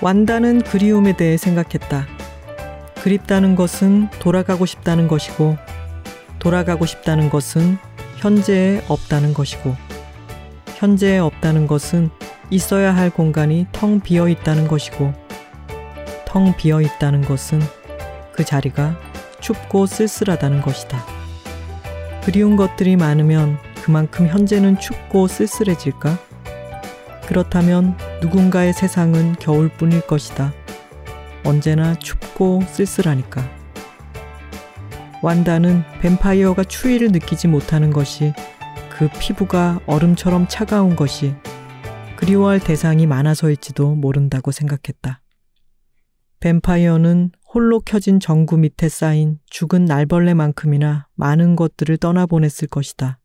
완다는 그리움에 대해 생각했다. 그립다는 것은 돌아가고 싶다는 것이고, 돌아가고 싶다는 것은 현재에 없다는 것이고, 현재에 없다는 것은 있어야 할 공간이 텅 비어 있다는 것이고, 텅 비어 있다는 것은 그 자리가 춥고 쓸쓸하다는 것이다. 그리운 것들이 많으면 그만큼 현재는 춥고 쓸쓸해질까? 그렇다면 누군가의 세상은 겨울뿐일 것이다. 언제나 춥고 쓸쓸하니까. 완다는 뱀파이어가 추위를 느끼지 못하는 것이 그 피부가 얼음처럼 차가운 것이 그리워할 대상이 많아서일지도 모른다고 생각했다. 뱀파이어는 홀로 켜진 전구 밑에 쌓인 죽은 날벌레만큼이나 많은 것들을 떠나보냈을 것이다.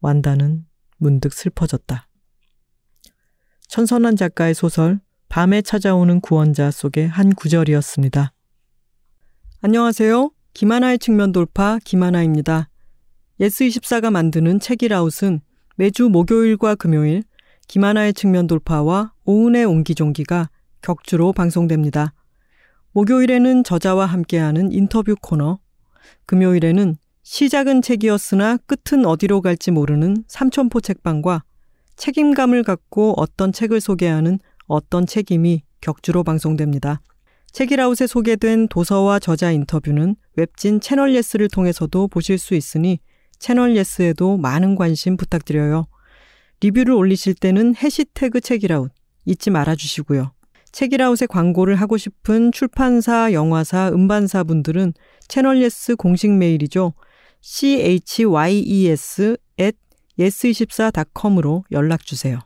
완다는 문득 슬퍼졌다. 천선란 작가의 소설 밤에 찾아오는 구원자 속의 한 구절이었습니다. 안녕하세요. 김하나의 측면 돌파 김하나입니다. 예스24가 만드는 책읽아웃은 매주 목요일과 금요일 김하나의 측면 돌파와 오은의 옹기종기가 격주로 방송됩니다. 목요일에는 저자와 함께하는 인터뷰 코너, 금요일에는 시작은 책이었으나 끝은 어디로 갈지 모르는 삼천포 책방과 책임감을 갖고 어떤 책을 소개하는 어떤 책임이 격주로 방송됩니다. 책읽아웃에 소개된 도서와 저자 인터뷰는 웹진 채널 예스를 통해서도 보실 수 있으니 채널 예스에도 많은 관심 부탁드려요. 리뷰를 올리실 때는 해시태그 책읽아웃 잊지 말아 주시고요. 책읽아웃에 광고를 하고 싶은 출판사, 영화사, 음반사 분들은 채널 예스 공식 메일이죠. chyes at yes24.com으로 연락 주세요.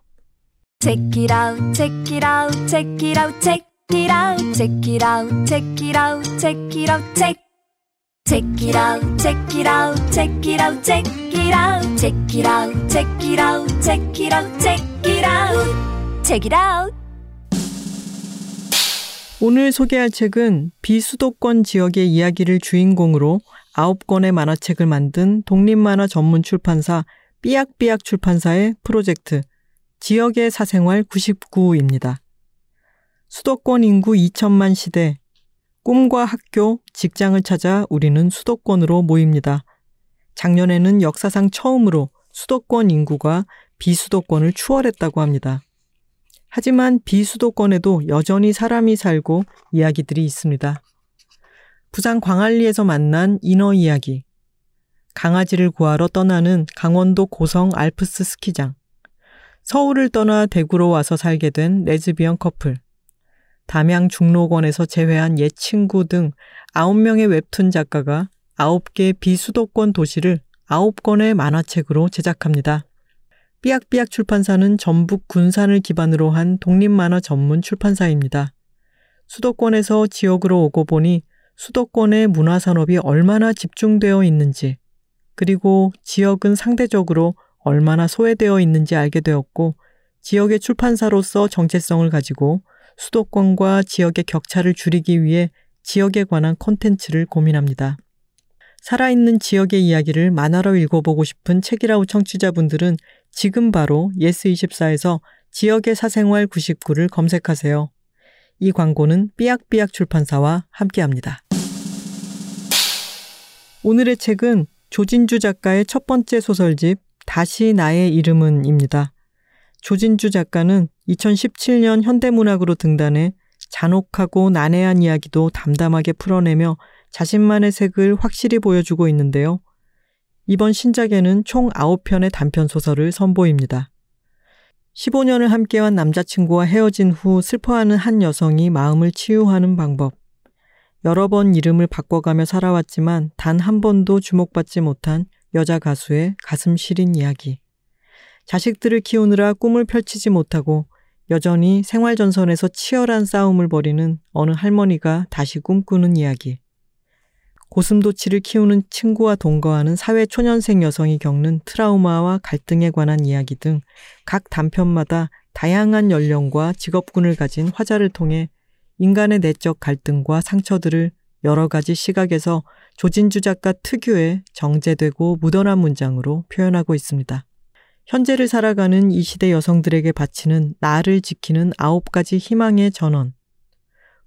Check it out, check it out, check it out, check it out, check it out, check it out, check it out, check. Check it out, check it out, check it out, check it out, check it out, check it out, check it out, check it out, check it out. 오늘 소개할 책은 비수도권 지역의 이야기를 주인공으로 아홉 권의 만화책을 만든 독립만화 전문 출판사 삐약삐약 출판사의 프로젝트 지역의 사생활 99입니다. 수도권 인구 2천만 시대 꿈과 학교, 직장을 찾아 우리는 수도권으로 모입니다. 작년에는 역사상 처음으로 수도권 인구가 비수도권을 추월했다고 합니다. 하지만 비수도권에도 여전히 사람이 살고 이야기들이 있습니다. 부산 광안리에서 만난 인어 이야기. 강아지를 구하러 떠나는 강원도 고성 알프스 스키장. 서울을 떠나 대구로 와서 살게 된 레즈비언 커플. 담양 중록원에서 재회한 옛 친구 등 9명의 웹툰 작가가 9개 비수도권 도시를 9권의 만화책으로 제작합니다. 삐약삐약 출판사는 전북 군산을 기반으로 한 독립만화 전문 출판사입니다. 수도권에서 지역으로 오고 보니 수도권의 문화산업이 얼마나 집중되어 있는지, 그리고 지역은 상대적으로 얼마나 소외되어 있는지 알게 되었고, 지역의 출판사로서 정체성을 가지고 수도권과 지역의 격차를 줄이기 위해 지역에 관한 콘텐츠를 고민합니다. 살아있는 지역의 이야기를 만화로 읽어보고 싶은 책이라우 청취자분들은 지금 바로 예스24에서 지역의 사생활 99를 검색하세요. 이 광고는 삐약삐약 출판사와 함께합니다. 오늘의 책은 조진주 작가의 첫 번째 소설집 다시 나의 이름은입니다. 조진주 작가는 2017년 현대문학으로 등단해 잔혹하고 난해한 이야기도 담담하게 풀어내며 자신만의 색을 확실히 보여주고 있는데요. 이번 신작에는 총 9편의 단편 소설을 선보입니다. 15년을 함께한 남자친구와 헤어진 후 슬퍼하는 한 여성이 마음을 치유하는 방법. 여러 번 이름을 바꿔가며 살아왔지만 단 한 번도 주목받지 못한 여자 가수의 가슴 시린 이야기. 자식들을 키우느라 꿈을 펼치지 못하고 여전히 생활전선에서 치열한 싸움을 벌이는 어느 할머니가 다시 꿈꾸는 이야기. 고슴도치를 키우는 친구와 동거하는 사회 초년생 여성이 겪는 트라우마와 갈등에 관한 이야기 등 각 단편마다 다양한 연령과 직업군을 가진 화자를 통해 인간의 내적 갈등과 상처들을 여러 가지 시각에서 조진주 작가 특유의 정제되고 무던한 문장으로 표현하고 있습니다. 현재를 살아가는 이 시대 여성들에게 바치는 나를 지키는 아홉 가지 희망의 전원.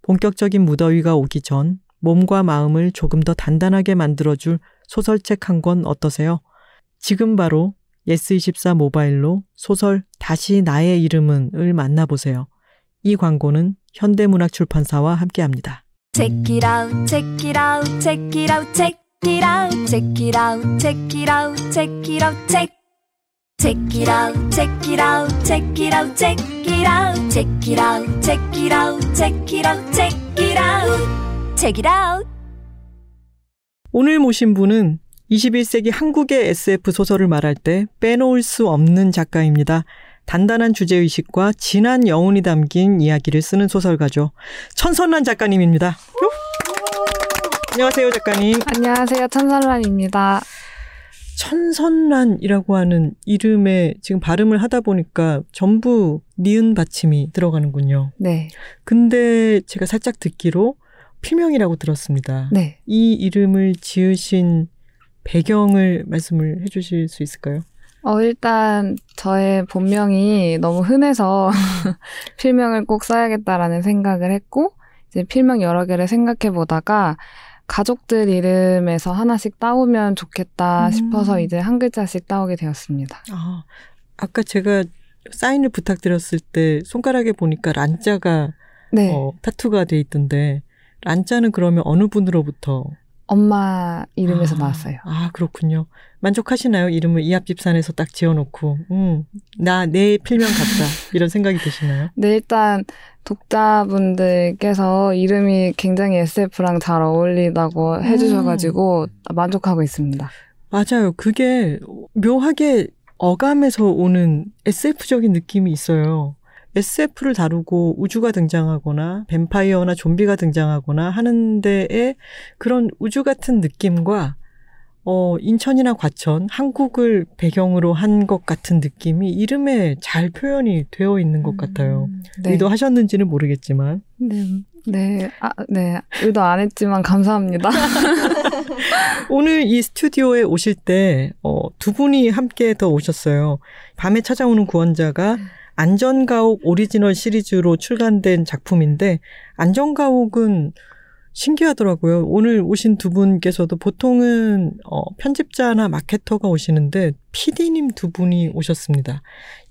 본격적인 무더위가 오기 전 몸과 마음을 조금 더 단단하게 만들어줄 소설책 한 권 어떠세요? 지금 바로 예스24 모바일로 소설 다시 나의 이름은을 만나보세요. 이 광고는 현대문학 출판사와 함께합니다. Check it out, check it out, check it out, check it out, check it out, check it out, check it out, check. Check it out, check it out, check it out, check it out, check it out, check it out, check it out, check it out, check it out. 오늘 모신 분은 21세기 한국의 SF 소설을 말할 때 빼놓을 수 없는 작가입니다. 단단한 주제의식과 진한 여운이 담긴 이야기를 쓰는 소설가죠. 천선란 작가님입니다. 안녕하세요, 작가님. 안녕하세요. 천선란입니다. 천선란이라고 하는 이름에 지금 발음을 하다 보니까 전부 니은 받침이 들어가는군요. 네. 근데 제가 살짝 듣기로 필명이라고 들었습니다. 네. 이 이름을 지으신 배경을 말씀을 해주실 수 있을까요? 어, 일단 저의 본명이 너무 흔해서 필명을 꼭 써야겠다라는 생각을 했고, 이제 필명 여러 개를 생각해 보다가 가족들 이름에서 하나씩 따오면 좋겠다 음. 싶어서 이제 한 글자씩 따오게 되었습니다. 아, 아까 제가 사인을 부탁드렸을 때 손가락에 보니까 란자가 네. 어, 타투가 돼 있던데 란자는 그러면 어느 분으로부터 엄마 이름에서 아, 나왔어요. 아 그렇군요. 만족하시나요? 이름을 이합집산에서 딱 지어놓고 음, 나 내 필명 같다 이런 생각이 드시나요? 네, 일단 독자분들께서 이름이 굉장히 SF랑 잘 어울리다고 음. 해주셔가지고 만족하고 있습니다. 맞아요. 그게 묘하게 어감에서 오는 SF적인 느낌이 있어요. SF를 다루고 우주가 등장하거나 뱀파이어나 좀비가 등장하거나 하는 데에 그런 우주 같은 느낌과 어, 인천이나 과천, 한국을 배경으로 한 것 같은 느낌이 이름에 잘 표현이 되어 있는 것 같아요. 네. 의도하셨는지는 모르겠지만. 네, 네, 아, 네. 의도 안 했지만 감사합니다. 오늘 이 스튜디오에 오실 때, 어, 두 분이 함께 더 오셨어요. 밤에 찾아오는 구원자가 안전가옥 오리지널 시리즈로 출간된 작품인데, 안전가옥은 신기하더라고요. 오늘 오신 두 분께서도 보통은, 어, 편집자나 마케터가 오시는데, PD님 두 분이 오셨습니다.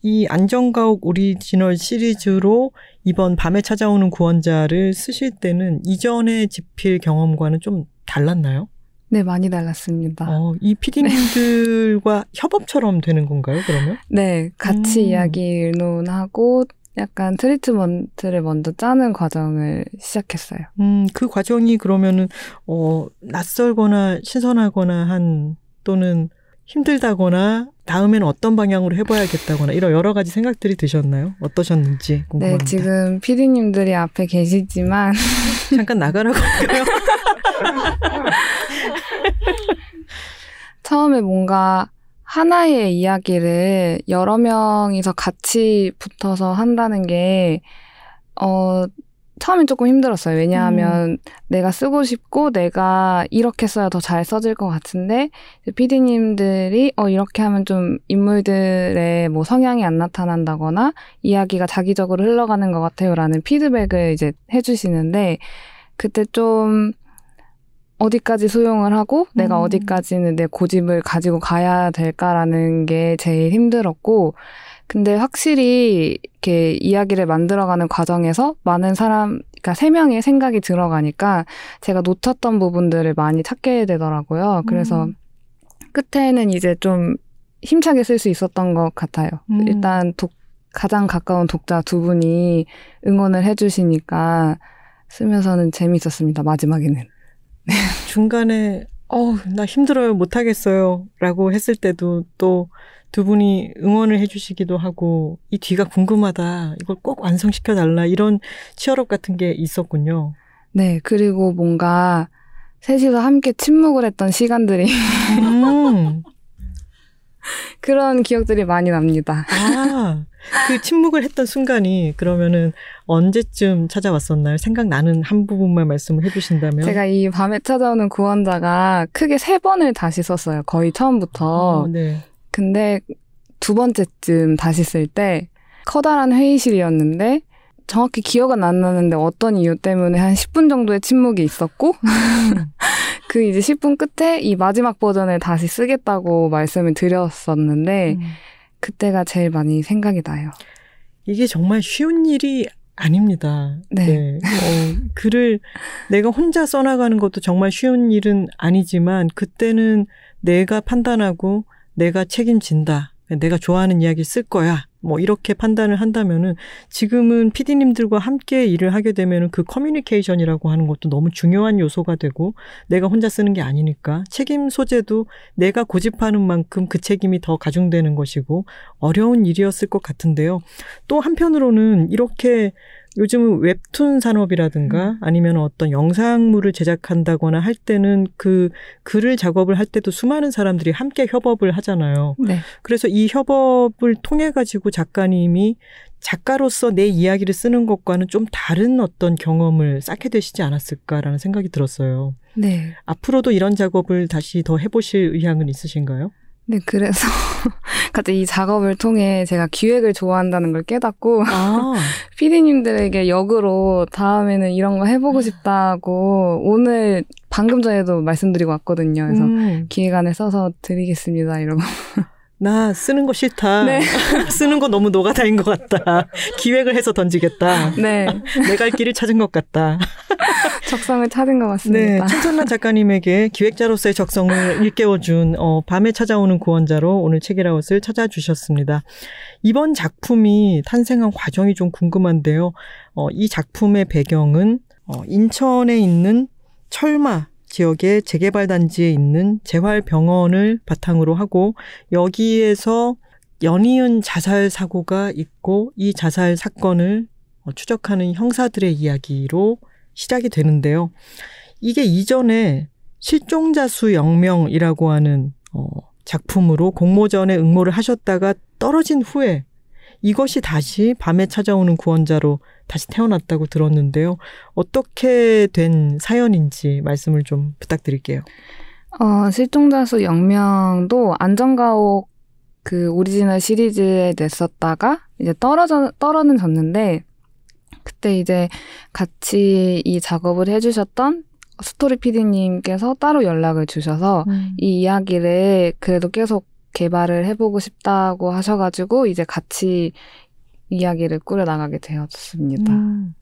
이 안전가옥 오리지널 시리즈로 이번 밤에 찾아오는 구원자를 쓰실 때는 이전의 집필 경험과는 좀 달랐나요? 네, 많이 달랐습니다. 어, 이 PD님들과 협업처럼 되는 건가요, 그러면? 네, 같이 음. 이야기 의논하고 약간 트리트먼트를 먼저 짜는 과정을 시작했어요. 음, 그 과정이 그러면은, 어, 낯설거나 신선하거나 한, 또는 힘들다거나, 다음에는 어떤 방향으로 해봐야겠다거나, 이런 여러 가지 생각들이 드셨나요? 어떠셨는지 네, 궁금합니다. 지금 피디님들이 앞에 계시지만 잠깐 나가라고 할까요? 처음에 뭔가 하나의 이야기를 여러 명이서 같이 붙어서 한다는 게, 어, 처음엔 조금 힘들었어요. 왜냐하면 내가 쓰고 싶고 내가 이렇게 써야 더 잘 써질 것 같은데, 피디님들이, 어, 이렇게 하면 좀 인물들의 뭐 성향이 안 나타난다거나, 이야기가 자기적으로 흘러가는 것 같아요. 라는 피드백을 이제 해주시는데, 그때 좀, 어디까지 수용을 하고 내가 음. 어디까지는 내 고집을 가지고 가야 될까라는 게 제일 힘들었고 근데 확실히 이렇게 이야기를 만들어가는 과정에서 많은 사람 그러니까 세 명의 생각이 들어가니까 제가 놓쳤던 부분들을 많이 찾게 되더라고요. 그래서 음. 끝에는 이제 좀 힘차게 쓸 수 있었던 것 같아요. 음. 일단 독, 가장 가까운 독자 두 분이 응원을 해주시니까 쓰면서는 재밌었습니다. 마지막에는. 중간에 어, 나 힘들어요. 못 하겠어요. 라고 했을 때도 또 두 분이 응원을 해 주시기도 하고 이 뒤가 궁금하다. 이걸 꼭 완성시켜 달라. 이런 치열업 같은 게 있었군요. 네, 그리고 뭔가 셋이서 함께 침묵을 했던 시간들이 음. 그런 기억들이 많이 납니다. 아, 그 침묵을 했던 순간이 그러면은 언제쯤 찾아왔었나요? 생각나는 한 부분만 말씀을 해 주신다면. 제가 이 밤에 찾아오는 구원자가 크게 세 번을 다시 썼어요. 거의 처음부터. 어, 네. 근데 두 번째쯤 다시 쓸 때 커다란 회의실이었는데 정확히 기억은 안 나는데 어떤 이유 때문에 한 10분 정도의 침묵이 있었고 그 이제 10분 끝에 이 마지막 버전을 다시 쓰겠다고 말씀을 드렸었는데 음. 그때가 제일 많이 생각이 나요. 이게 정말 쉬운 일이 아닙니다. 네. 어, 글을 내가 혼자 써나가는 것도 정말 쉬운 일은 아니지만 그때는 내가 판단하고 내가 책임진다. 내가 좋아하는 이야기 쓸 거야. 뭐 이렇게 판단을 한다면은 지금은 PD님들과 함께 일을 하게 되면은 그 커뮤니케이션이라고 하는 것도 너무 중요한 요소가 되고 내가 혼자 쓰는 게 아니니까 책임 소재도 내가 고집하는 만큼 그 책임이 더 가중되는 것이고 어려운 일이었을 것 같은데요. 또 한편으로는 이렇게 요즘은 웹툰 산업이라든가 아니면 어떤 영상물을 제작한다거나 할 때는 그 글을 작업을 할 때도 수많은 사람들이 함께 협업을 하잖아요. 네. 그래서 이 협업을 통해 가지고 작가님이 작가로서 내 이야기를 쓰는 것과는 좀 다른 어떤 경험을 쌓게 되시지 않았을까라는 생각이 들었어요. 네. 앞으로도 이런 작업을 다시 더 해보실 의향은 있으신가요? 네, 그래서 갑자기 이 작업을 통해 제가 기획을 좋아한다는 걸 깨닫고 아, 피디님들에게 역으로 다음에는 이런 거 해보고 싶다고 오늘 방금 전에도 말씀드리고 왔거든요. 그래서 음, 기획안을 써서 드리겠습니다. 이러고. 나 쓰는 거 싫다. 네. 쓰는 거 너무 노가다인 것 같다. 기획을 해서 던지겠다. 네. 내갈 길을 찾은 것 같다. 적성을 찾은 것 네, 같습니다. 천선란 작가님에게 기획자로서의 적성을 일깨워준 어, 밤에 찾아오는 구원자로 오늘 책이라웃을 찾아주셨습니다. 이번 작품이 탄생한 과정이 좀 궁금한데요. 어, 이 작품의 배경은 어, 인천에 있는 철마 지역의 재개발 단지에 있는 재활병원을 바탕으로 하고 여기에서 연이은 자살 사고가 있고 이 자살 사건을 어, 추적하는 형사들의 이야기로 시작이 되는데요. 이게 이전에 실종자 수 영명이라고 하는 어, 작품으로 공모전에 응모를 하셨다가 떨어진 후에 이것이 다시 밤에 찾아오는 구원자로 다시 태어났다고 들었는데요. 어떻게 된 사연인지 말씀을 좀 부탁드릴게요. 어, 실종자수 영명도 안전가옥 그 오리지널 시리즈에 냈었다가 이제 떨어져, 떨어는 졌는데 그때 이제 같이 이 작업을 해주셨던 스토리 PD님께서 따로 연락을 주셔서 이 이야기를 그래도 계속 개발을 해보고 싶다고 하셔가지고 이제 같이 이야기를 꾸려나가게 되었습니다. 음.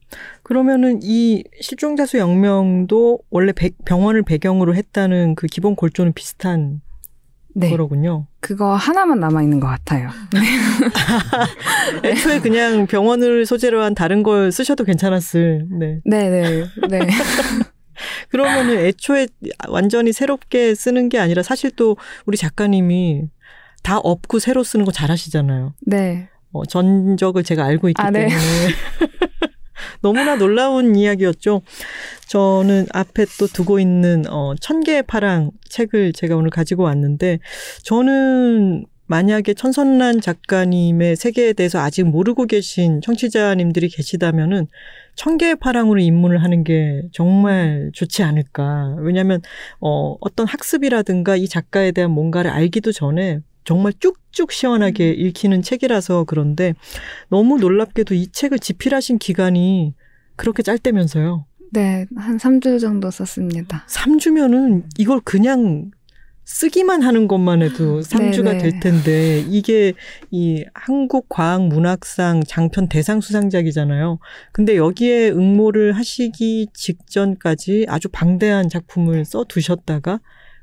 그러면은 이 실종자 수 영명도 원래 배- 병원을 배경으로 했다는 그 기본 골조는 비슷한 네, 거로군요. 그거 하나만 남아 있는 것 같아요. 애초에 그냥 병원을 소재로 한 다른 걸 쓰셔도 괜찮았을. 네. 네 네, 네. 그러면은 애초에 완전히 새롭게 쓰는 게 아니라 사실 또 우리 작가님이 다 없고 새로 쓰는 거 잘하시잖아요. 네. 어, 전적을 제가 알고 있기 아, 네. 때문에 너무나 놀라운 이야기였죠. 저는 앞에 또 두고 있는 어, 천 개의 파랑 책을 제가 오늘 가지고 왔는데 저는 만약에 천선란 작가님의 세계에 대해서 아직 모르고 계신 청취자님들이 계시다면은 천 개의 파랑으로 입문을 하는 게 정말 좋지 않을까. 왜냐하면 어, 어떤 학습이라든가 이 작가에 대한 뭔가를 알기도 전에 정말 쭉쭉 시원하게 읽히는 책이라서 그런데 너무 놀랍게도 이 책을 집필하신 기간이 그렇게 짧다면서요. 네, 한 3주 정도 썼습니다. 3주면은 이걸 그냥 쓰기만 하는 것만 해도 3주가 네네. 될 텐데 이게 이 한국 과학 문학상 장편 대상 수상작이잖아요. 근데 여기에 응모를 하시기 직전까지 아주 방대한 작품을 써 두셨다가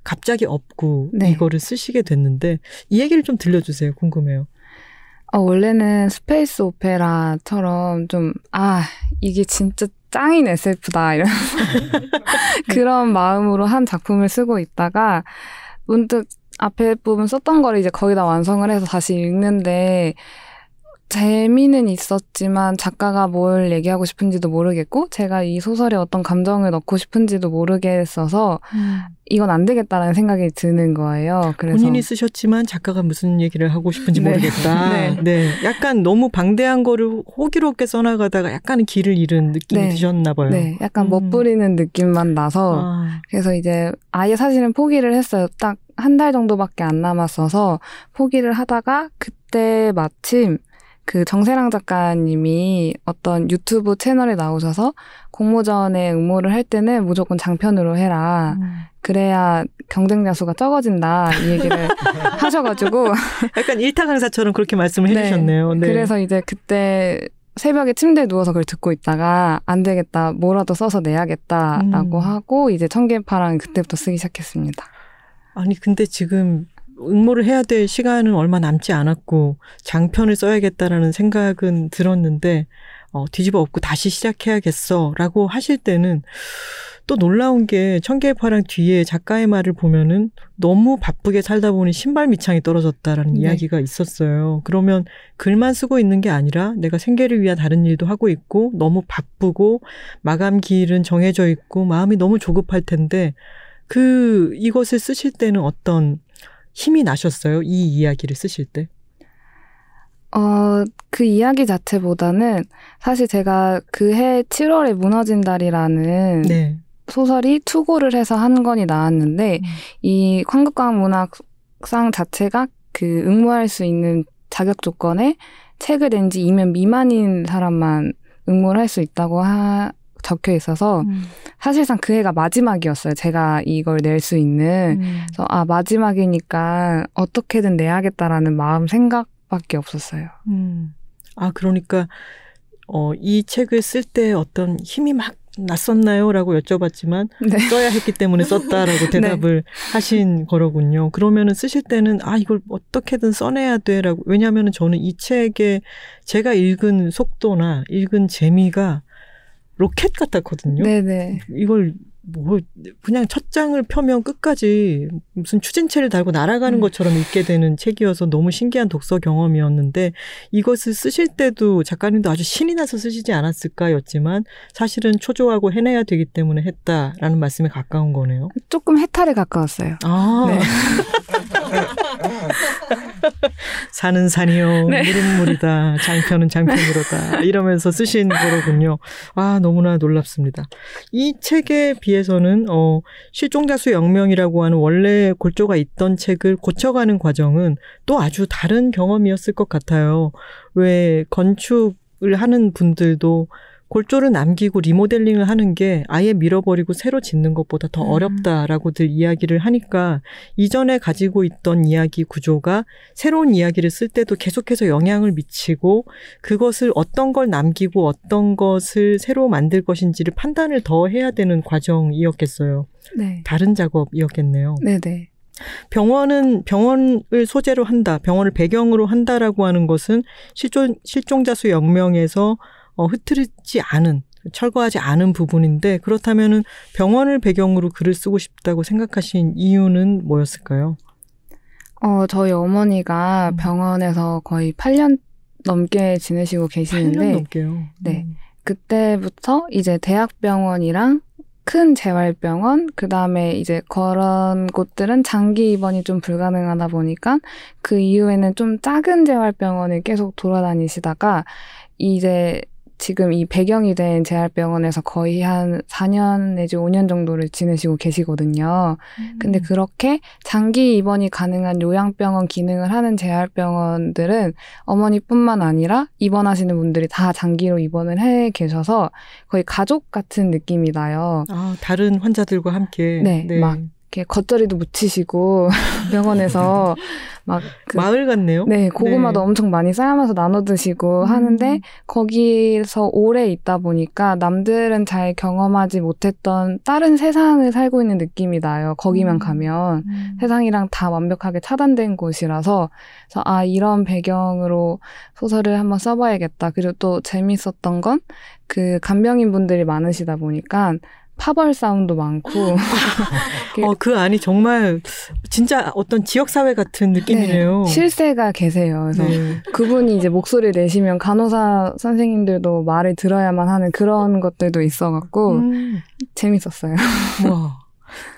갑자기 엎고 네. 이거를 쓰시게 됐는데 이 얘기를 좀 들려주세요. 궁금해요. 어, 원래는 space opera처럼 좀, 아, 이게 진짜 짱인 SF다, 이런 그런 마음으로 한 작품을 쓰고 있다가 문득 앞에 부분 썼던 거를 이제 거의 다 완성을 해서 다시 읽는데 재미는 있었지만 작가가 뭘 얘기하고 싶은지도 모르겠고 제가 이 소설에 어떤 감정을 넣고 싶은지도 모르겠어서 음. 이건 안 되겠다라는 생각이 드는 거예요. 그래서 본인이 쓰셨지만 작가가 무슨 얘기를 하고 싶은지 네. 모르겠다. 네. 네. 약간 너무 방대한 거를 호기롭게 써나가다가 약간 길을 잃은 느낌이 네. 드셨나 봐요. 네, 약간 음. 멋부리는 느낌만 나서 아, 그래서 이제 아예 사실은 포기를 했어요. 딱 한 달 정도밖에 안 남았어서 포기를 하다가 그때 마침 그 정세랑 작가님이 어떤 유튜브 채널에 나오셔서 공모전에 응모를 할 때는 무조건 장편으로 해라. 음. 그래야 경쟁자 수가 적어진다. 이 얘기를 하셔가지고. 약간 일타 강사처럼 그렇게 말씀을 네. 해주셨네요. 네. 그래서 이제 그때 새벽에 침대에 누워서 그걸 듣고 있다가 안 되겠다. 뭐라도 써서 내야겠다라고 음. 하고 이제 청계파랑 그때부터 쓰기 시작했습니다. 아니 근데 지금 응모를 해야 될 시간은 얼마 남지 않았고 장편을 써야겠다라는 생각은 들었는데 어, 뒤집어 엎고 다시 시작해야겠어라고 하실 때는 또 놀라운 게 청개의 파랑 뒤에 작가의 말을 보면은 너무 바쁘게 살다 보니 신발 밑창이 떨어졌다라는 네. 이야기가 있었어요. 그러면 글만 쓰고 있는 게 아니라 내가 생계를 위한 다른 일도 하고 있고 너무 바쁘고 마감 기일은 정해져 있고 마음이 너무 조급할 텐데 그 이것을 쓰실 때는 어떤 힘이 나셨어요? 이 이야기를 쓰실 때? 어, 그 이야기 자체보다는 사실 제가 그 해 7월에 무너진 달이라는 네. 소설이 투고를 해서 한 권이 나왔는데 이 황국광문학상 자체가 그 응모할 수 있는 자격 조건에 책을 낸 지 2년 미만인 사람만 응모를 할 수 있다고 하, 적혀 있어서 음. 사실상 그 해가 마지막이었어요. 제가 이걸 낼 수 있는. 음. 그래서 아 마지막이니까 어떻게든 내야겠다라는 마음 생각밖에 없었어요. 음. 아, 그러니까, 어, 이 책을 쓸 때 어떤 힘이 막 났었나요? 라고 여쭤봤지만, 네. 써야 했기 때문에 썼다라고 대답을 하신 거로군요. 그러면은 쓰실 때는, 아, 이걸 어떻게든 써내야 돼. 라고. 왜냐면은 저는 이 책에 제가 읽은 속도나 읽은 재미가 로켓 같았거든요. 네네. 이걸 뭐 그냥 첫 장을 펴면 끝까지 무슨 추진체를 달고 날아가는 음. 것처럼 읽게 되는 책이어서 너무 신기한 독서 경험이었는데 이것을 쓰실 때도 작가님도 아주 신이 나서 쓰시지 않았을까였지만 사실은 초조하고 해내야 되기 때문에 했다라는 말씀에 가까운 거네요. 조금 해탈에 가까웠어요. 아. 네. 산은 산이요, 네. 물은 물이다, 장편은 장편으로다 이러면서 쓰신 거로군요. 아 너무나 놀랍습니다. 이 책에 비해서는 어, 실종자 수 영명이라고 하는 원래 골조가 있던 책을 고쳐가는 과정은 또 아주 다른 경험이었을 것 같아요. 왜 건축을 하는 분들도 골조를 남기고 리모델링을 하는 게 아예 밀어버리고 새로 짓는 것보다 더 음. 어렵다라고들 이야기를 하니까 이전에 가지고 있던 이야기 구조가 새로운 이야기를 쓸 때도 계속해서 영향을 미치고 그것을 어떤 걸 남기고 어떤 것을 새로 만들 것인지를 판단을 더 해야 되는 과정이었겠어요. 네. 다른 작업이었겠네요. 네네. 병원은 병원을 소재로 한다, 병원을 배경으로 한다라고 하는 것은 실종, 실종자 수 영명에서 어, 흐트리지 않은 철거하지 않은 부분인데 그렇다면은 병원을 배경으로 글을 쓰고 싶다고 생각하신 이유는 뭐였을까요? 어, 저희 어머니가 음. 병원에서 거의 8년 넘게 지내시고 8년 계시는데 넘게요. 네. 음. 그때부터 이제 대학병원이랑 큰 재활병원, 그 다음에 이제 그런 곳들은 장기 입원이 좀 불가능하다 보니까 그 이후에는 좀 작은 재활병원을 계속 돌아다니시다가 이제 지금 이 배경이 된 재활병원에서 거의 한 4년 내지 5년 정도를 지내시고 계시거든요. 근데 그렇게 장기 입원이 가능한 요양병원 기능을 하는 재활병원들은 어머니뿐만 아니라 입원하시는 분들이 다 장기로 입원을 해 계셔서 거의 가족 같은 느낌이 나요. 아, 다른 환자들과 함께 네, 막 이렇게 겉절이도 묻히시고 병원에서 막 그, 마을 같네요. 네, 고구마도 네. 엄청 많이 쌓아면서 나눠 드시고 음. 하는데 거기서 오래 있다 보니까 남들은 잘 경험하지 못했던 다른 세상을 살고 있는 느낌이 나요. 거기만 음. 가면 음. 세상이랑 다 완벽하게 차단된 곳이라서 그래서 아 이런 배경으로 소설을 한번 써봐야겠다. 그리고 또 재밌었던 건 그 간병인 분들이 많으시다 보니까 파벌 싸움도 많고 어, 그 안이 정말 진짜 어떤 지역 사회 같은 느낌이네요. 네, 실세가 계세요. 그래서 네. 그분이 이제 목소리를 내시면 간호사 선생님들도 말을 들어야만 하는 그런 것들도 있어갖고 음, 재밌었어요. 와.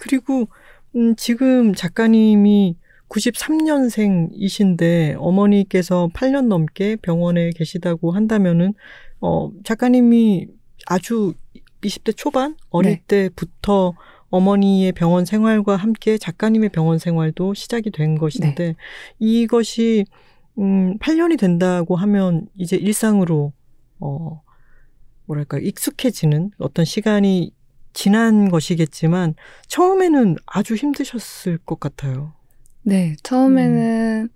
그리고 음, 지금 작가님이 93년생이신데 어머니께서 8년 넘게 병원에 계시다고 한다면은 어 작가님이 아주 20대 초반 어릴 네. 때부터 어머니의 병원 생활과 함께 작가님의 병원 생활도 시작이 된 것인데 이것이 음 8년이 된다고 하면 이제 일상으로 어 뭐랄까 익숙해지는 어떤 시간이 지난 것이겠지만 처음에는 아주 힘드셨을 것 같아요. 네, 처음에는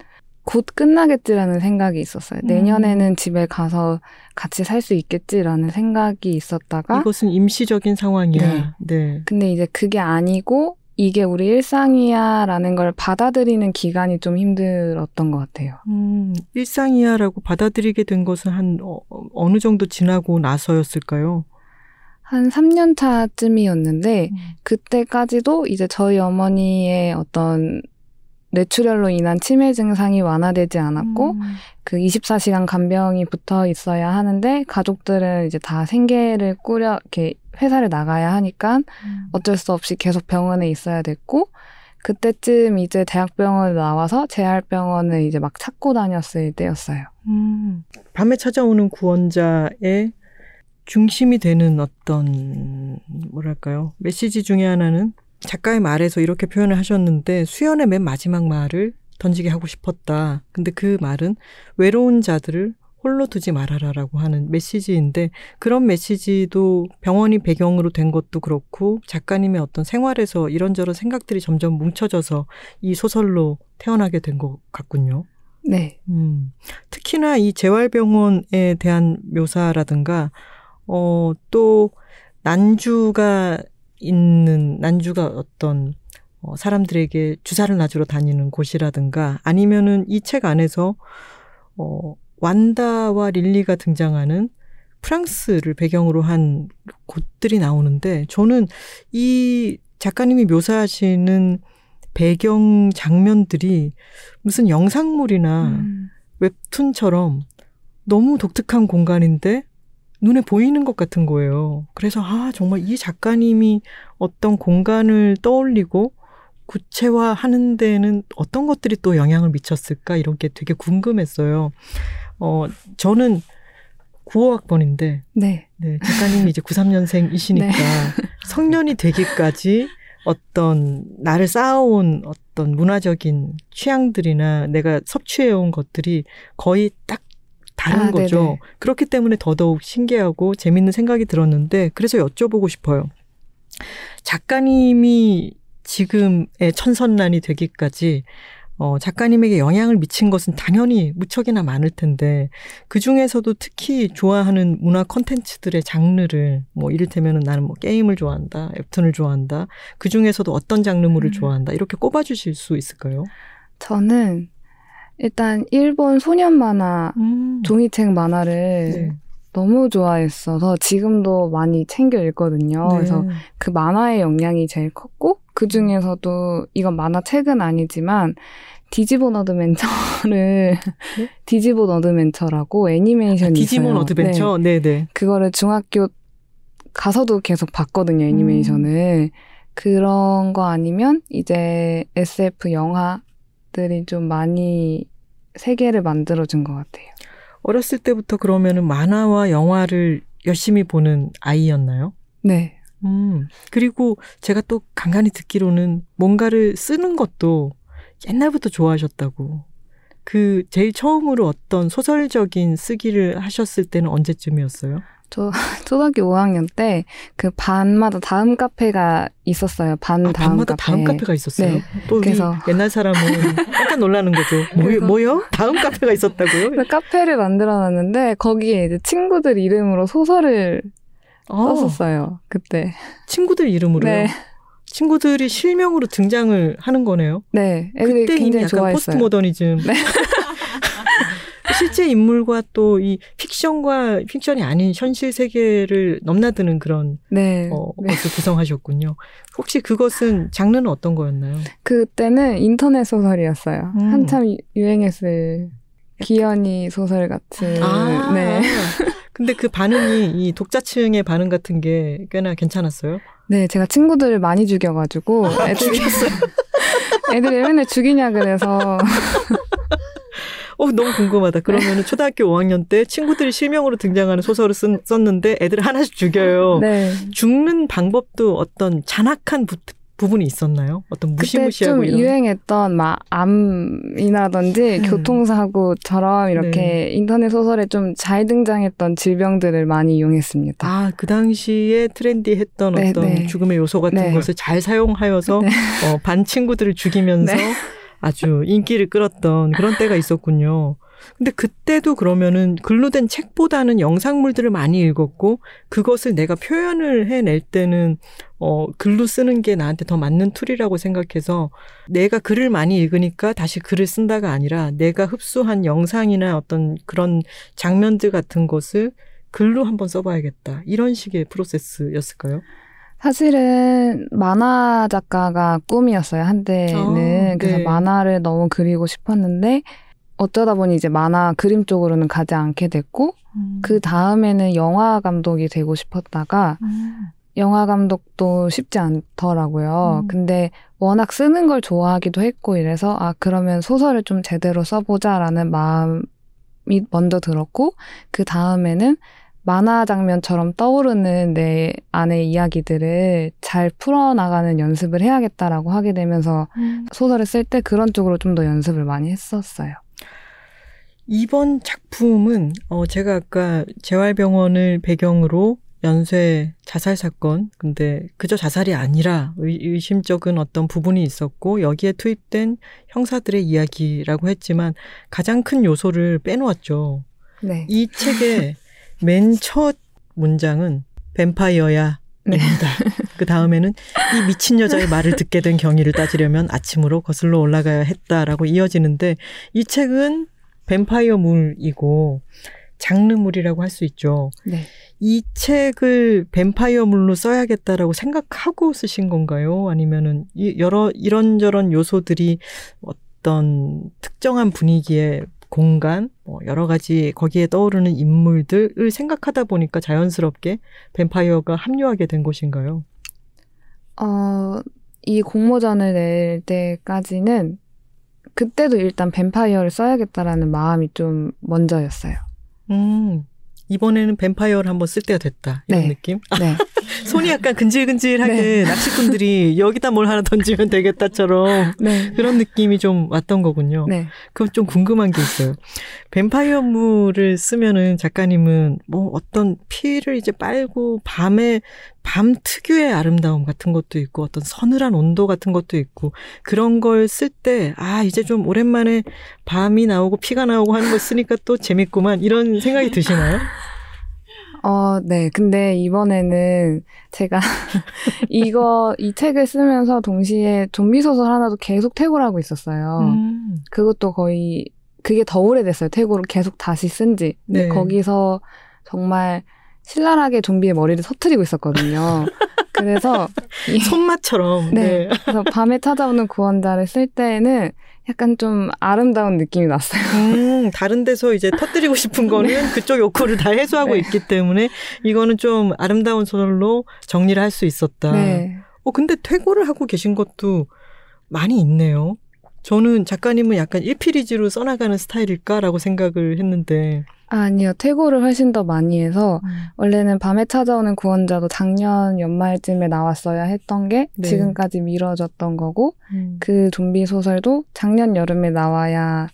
곧 끝나겠지라는 생각이 있었어요. 음. 내년에는 집에 가서 같이 살 수 있겠지라는 생각이 있었다가 이것은 임시적인 상황이야. 네. 근데 이제 그게 아니고 이게 우리 일상이야라는 걸 받아들이는 기간이 좀 힘들었던 것 같아요. 음, 일상이야라고 받아들이게 된 것은 한 어, 어느 정도 지나고 나서였을까요? 한 3년 차쯤이었는데 음. 그때까지도 이제 저희 어머니의 어떤 뇌출혈로 인한 치매 증상이 완화되지 않았고 음. 그 24시간 간병이 붙어 있어야 하는데 가족들은 이제 다 생계를 꾸려 이렇게 회사를 나가야 하니까 어쩔 수 없이 계속 병원에 있어야 됐고 그때쯤 이제 대학병원을 나와서 재활병원을 이제 막 찾고 다녔을 때였어요. 음. 밤에 찾아오는 구원자의 중심이 되는 어떤 뭐랄까요 메시지 중에 하나는 작가의 말에서 이렇게 표현을 하셨는데 수연의 맨 마지막 말을 던지게 하고 싶었다. 근데 그 말은 외로운 자들을 홀로 두지 말아라라고 하는 메시지인데 그런 메시지도 병원이 배경으로 된 것도 그렇고 작가님의 어떤 생활에서 이런저런 생각들이 점점 뭉쳐져서 이 소설로 태어나게 된 것 같군요. 네. 음, 특히나 이 재활병원에 대한 묘사라든가, 어, 또, 난주가 있는, 난주가 어떤, 어, 사람들에게 주사를 놔주러 다니는 곳이라든가, 아니면은 이 책 안에서, 어, 완다와 릴리가 등장하는 프랑스를 배경으로 한 곳들이 나오는데, 저는 이 작가님이 묘사하시는 배경 장면들이 무슨 영상물이나 음, 웹툰처럼 너무 독특한 공간인데 눈에 보이는 것 같은 거예요. 그래서 아, 정말 이 작가님이 어떤 공간을 떠올리고 구체화하는 데는 어떤 것들이 또 영향을 미쳤을까 이런 게 되게 궁금했어요. 어, 저는 9호학번인데 네. 네, 작가님이 이제 93년생이시니까 네. 성년이 되기까지 어떤 나를 쌓아온 어떤 문화적인 취향들이나 내가 섭취해온 것들이 거의 딱 다른 아, 거죠. 네네. 그렇기 때문에 더더욱 신기하고 재밌는 생각이 들었는데 그래서 여쭤보고 싶어요. 작가님이 지금의 천선란이 되기까지 어, 작가님에게 영향을 미친 것은 당연히 무척이나 많을 텐데, 그 중에서도 특히 좋아하는 문화 콘텐츠들의 장르를, 뭐, 이를테면 나는 뭐 게임을 좋아한다, 웹툰을 좋아한다, 그 중에서도 어떤 장르물을 음. 좋아한다, 이렇게 꼽아주실 수 있을까요? 저는 일단 일본 소년 만화, 음. 종이책 만화를 네. 너무 좋아했어서 지금도 많이 챙겨 읽거든요. 네. 그래서 그 만화의 영향이 제일 컸고 그 중에서도 이건 만화책은 아니지만 디지몬 어드벤처를 디지몬 어드벤처라고 애니메이션이 아, 디지몬 있어요. 네. 어드벤처? 네, 네. 그거를 중학교 가서도 계속 봤거든요, 애니메이션을. 그런 거 아니면 이제 SF 영화들이 좀 많이 세계를 만들어준 것 같아요. 어렸을 때부터 그러면은 만화와 영화를 열심히 보는 아이였나요? 네. 음, 그리고 제가 또 간간히 듣기로는 뭔가를 쓰는 것도 옛날부터 좋아하셨다고. 그 제일 처음으로 어떤 소설적인 쓰기를 하셨을 때는 언제쯤이었어요? 저 초등학교 5학년 때 그 반마다 다음 카페가 있었어요. 반 아, 다음 밤마다 카페. 다음 카페가 있었어요. 네. 또 그래서- 옛날 사람은 깜짝 놀라는 거죠. 뭐, 그래서- 뭐요? 다음 카페가 있었다고요? 그 카페를 만들어놨는데 거기에 이제 친구들 이름으로 소설을 어, 썼었어요. 그때. 친구들 이름으로요. 네. 친구들이 실명으로 등장을 하는 거네요. 네. 그때 이미 약간 좋아했어요. 포스트 모더니즘. 네. 실제 인물과 또 이 픽션과 픽션이 아닌 현실 세계를 넘나드는 그런 네. 어, 네. 것을 구성하셨군요. 혹시 그것은 장르는 어떤 거였나요? 그때는 인터넷 소설이었어요. 음. 한참 유- 유행했을 기현이 소설 같은. 아, 네. 근데 그 반응이 이 독자층의 반응 같은 게 꽤나 괜찮았어요. 네, 제가 친구들을 많이 죽여가지고 애들이 애들이 맨날 죽이냐 그래서 어, 너무 궁금하다. 그러면은 초등학교 5학년 때 친구들이 실명으로 등장하는 소설을 쓴, 썼는데 애들을 하나씩 죽여요. 네. 죽는 방법도 어떤 잔악한 부, 부분이 있었나요? 어떤 그때 무시무시하고 좀 이런. 유행했던 막 암이라든지 음. 교통사고처럼 이렇게 네. 인터넷 소설에 좀 잘 등장했던 질병들을 많이 이용했습니다. 아, 그 당시에 트렌디했던 네, 어떤 네. 죽음의 요소 같은 네. 것을 잘 사용하여서 네. 어, 반 친구들을 죽이면서 네. 아주 인기를 끌었던 그런 때가 있었군요. 근데 그때도 그러면은 글로 된 책보다는 영상물들을 많이 읽었고 그것을 내가 표현을 해낼 때는 어 글로 쓰는 게 나한테 더 맞는 tool이라고 생각해서 내가 글을 많이 읽으니까 다시 글을 쓴다가 아니라 내가 흡수한 영상이나 어떤 그런 장면들 같은 것을 글로 한번 써봐야겠다 이런 식의 프로세스였을까요? 사실은 만화 작가가 꿈이었어요 한때는 아, 네. 그래서 만화를 너무 그리고 싶었는데 어쩌다 보니 이제 만화 그림 쪽으로는 가지 않게 됐고 그 다음에는 영화 감독이 되고 싶었다가 영화 감독도 쉽지 않더라고요. 음. 근데 워낙 쓰는 걸 좋아하기도 했고 이래서 아 그러면 소설을 좀 제대로 써보자라는 마음이 먼저 들었고 그 다음에는 만화 장면처럼 떠오르는 내 안의 이야기들을 잘 풀어나가는 연습을 해야겠다라고 하게 되면서 소설을 쓸 때 그런 쪽으로 좀 더 연습을 많이 했었어요. 이번 작품은 어 제가 아까 재활병원을 배경으로 연쇄 자살 사건 근데 그저 자살이 아니라 의, 의심적인 어떤 부분이 있었고 여기에 투입된 형사들의 이야기라고 했지만 가장 큰 요소를 빼놓았죠. 네. 이 책의 맨 첫 문장은 뱀파이어야 네. 그 다음에는 이 미친 여자의 말을 듣게 된 경위를 따지려면 아침으로 거슬러 올라가야 했다라고 이어지는데 이 책은 뱀파이어물이고 장르물이라고 할 수 있죠. 네. 이 책을 뱀파이어물로 써야겠다라고 생각하고 쓰신 건가요? 아니면은 이 여러 이런저런 요소들이 어떤 특정한 분위기의 공간, 뭐 여러 가지 거기에 떠오르는 인물들을 생각하다 보니까 자연스럽게 뱀파이어가 합류하게 된 것인가요? 어, 이 공모전을 낼 때까지는 그때도 일단 뱀파이어를 써야겠다라는 마음이 좀 먼저였어요. 음, 이번에는 뱀파이어를 한번 쓸 때가 됐다. 이런 네. 느낌? 네. 손이 약간 근질근질하게 네. 낚시꾼들이 여기다 뭘 하나 던지면 되겠다처럼 네. 그런 느낌이 좀 왔던 거군요. 네. 그럼 좀 궁금한 게 있어요. 뱀파이어 물을 쓰면은 작가님은 뭐 어떤 피를 이제 빨고 밤에 밤 특유의 아름다움 같은 것도 있고 어떤 서늘한 온도 같은 것도 있고 그런 걸 쓸 때 아 이제 좀 오랜만에 밤이 나오고 피가 나오고 하는 걸 쓰니까 또 재밌구만 이런 생각이 드시나요? 어, 네. 근데 이번에는 제가 이거, 이 책을 쓰면서 동시에 좀비 소설 하나도 계속 퇴고를 하고 있었어요. 음. 그것도 거의, 그게 더 오래됐어요. 퇴고를 계속 다시 쓴 지. 네. 거기서 정말 신랄하게 좀비의 머리를 터트리고 있었거든요. 그래서 이- 손맛처럼. 네. 네. 그래서 밤에 찾아오는 구원자를 쓸 때에는 약간 좀 아름다운 느낌이 났어요. 음, 다른 데서 이제 터뜨리고 싶은 거는 그쪽 욕구를 다 해소하고 네. 있기 때문에 이거는 좀 아름다운 소설로 정리를 할 수 있었다. 네. 어, 근데 퇴고를 하고 계신 것도 많이 있네요. 저는 작가님은 약간 1피리지로 써나가는 스타일일까라고 생각을 했는데. 아, 아니요. 퇴고를 훨씬 더 많이 해서 원래는 밤에 찾아오는 구원자도 작년 연말쯤에 나왔어야 했던 게 네. 지금까지 미뤄졌던 거고 음. 그 좀비 소설도 작년 여름에 나와야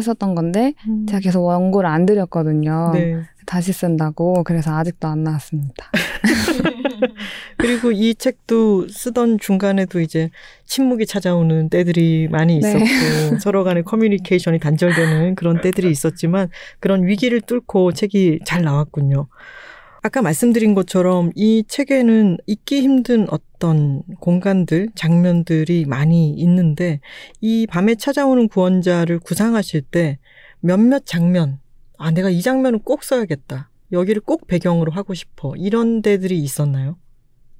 했었던 건데 음. 제가 계속 원고를 안 드렸거든요. 네. 다시 쓴다고 그래서 아직도 안 나왔습니다. 그리고 이 책도 쓰던 중간에도 이제 침묵이 찾아오는 때들이 많이 네. 있었고 서로 간의 커뮤니케이션이 단절되는 그런 때들이 있었지만 그런 위기를 뚫고 책이 잘 나왔군요. 아까 말씀드린 것처럼 이 책에는 잊기 힘든 어떤 공간들, 장면들이 많이 있는데 이 밤에 찾아오는 구원자를 구상하실 때 몇몇 장면, 아, 내가 이 장면은 꼭 써야겠다. 여기를 꼭 배경으로 하고 싶어. 이런 데들이 있었나요?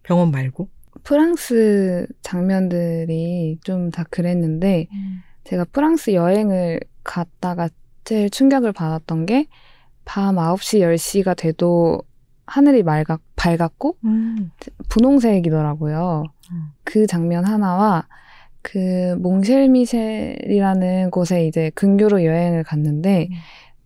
병원 말고? 프랑스 장면들이 좀 다 그랬는데, 제가 프랑스 여행을 갔다가 제일 충격을 받았던 게, 밤 9시, 10시가 돼도 하늘이 맑아, 밝았고, 음. 분홍색이더라고요. 음. 그 장면 하나와 그 몽쉘미셸이라는 곳에 이제 근교로 여행을 갔는데 음.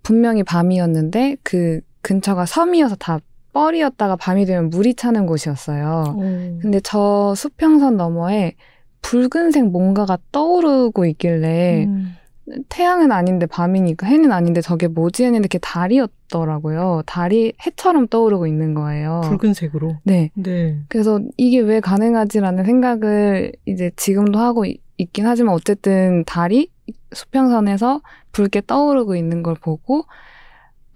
분명히 밤이었는데 그 근처가 섬이어서 다 뻘이었다가 밤이 되면 물이 차는 곳이었어요. 오. 근데 저 수평선 너머에 붉은색 뭔가가 떠오르고 있길래 음. 태양은 아닌데 밤이니까 해는 아닌데 저게 뭐지 했는데 그게 달이었더라고요. 달이 해처럼 떠오르고 있는 거예요. 붉은색으로. 네. 네. 그래서 이게 왜 가능하지라는 생각을 이제 지금도 하고 있- 있긴 하지만 어쨌든 달이 수평선에서 붉게 떠오르고 있는 걸 보고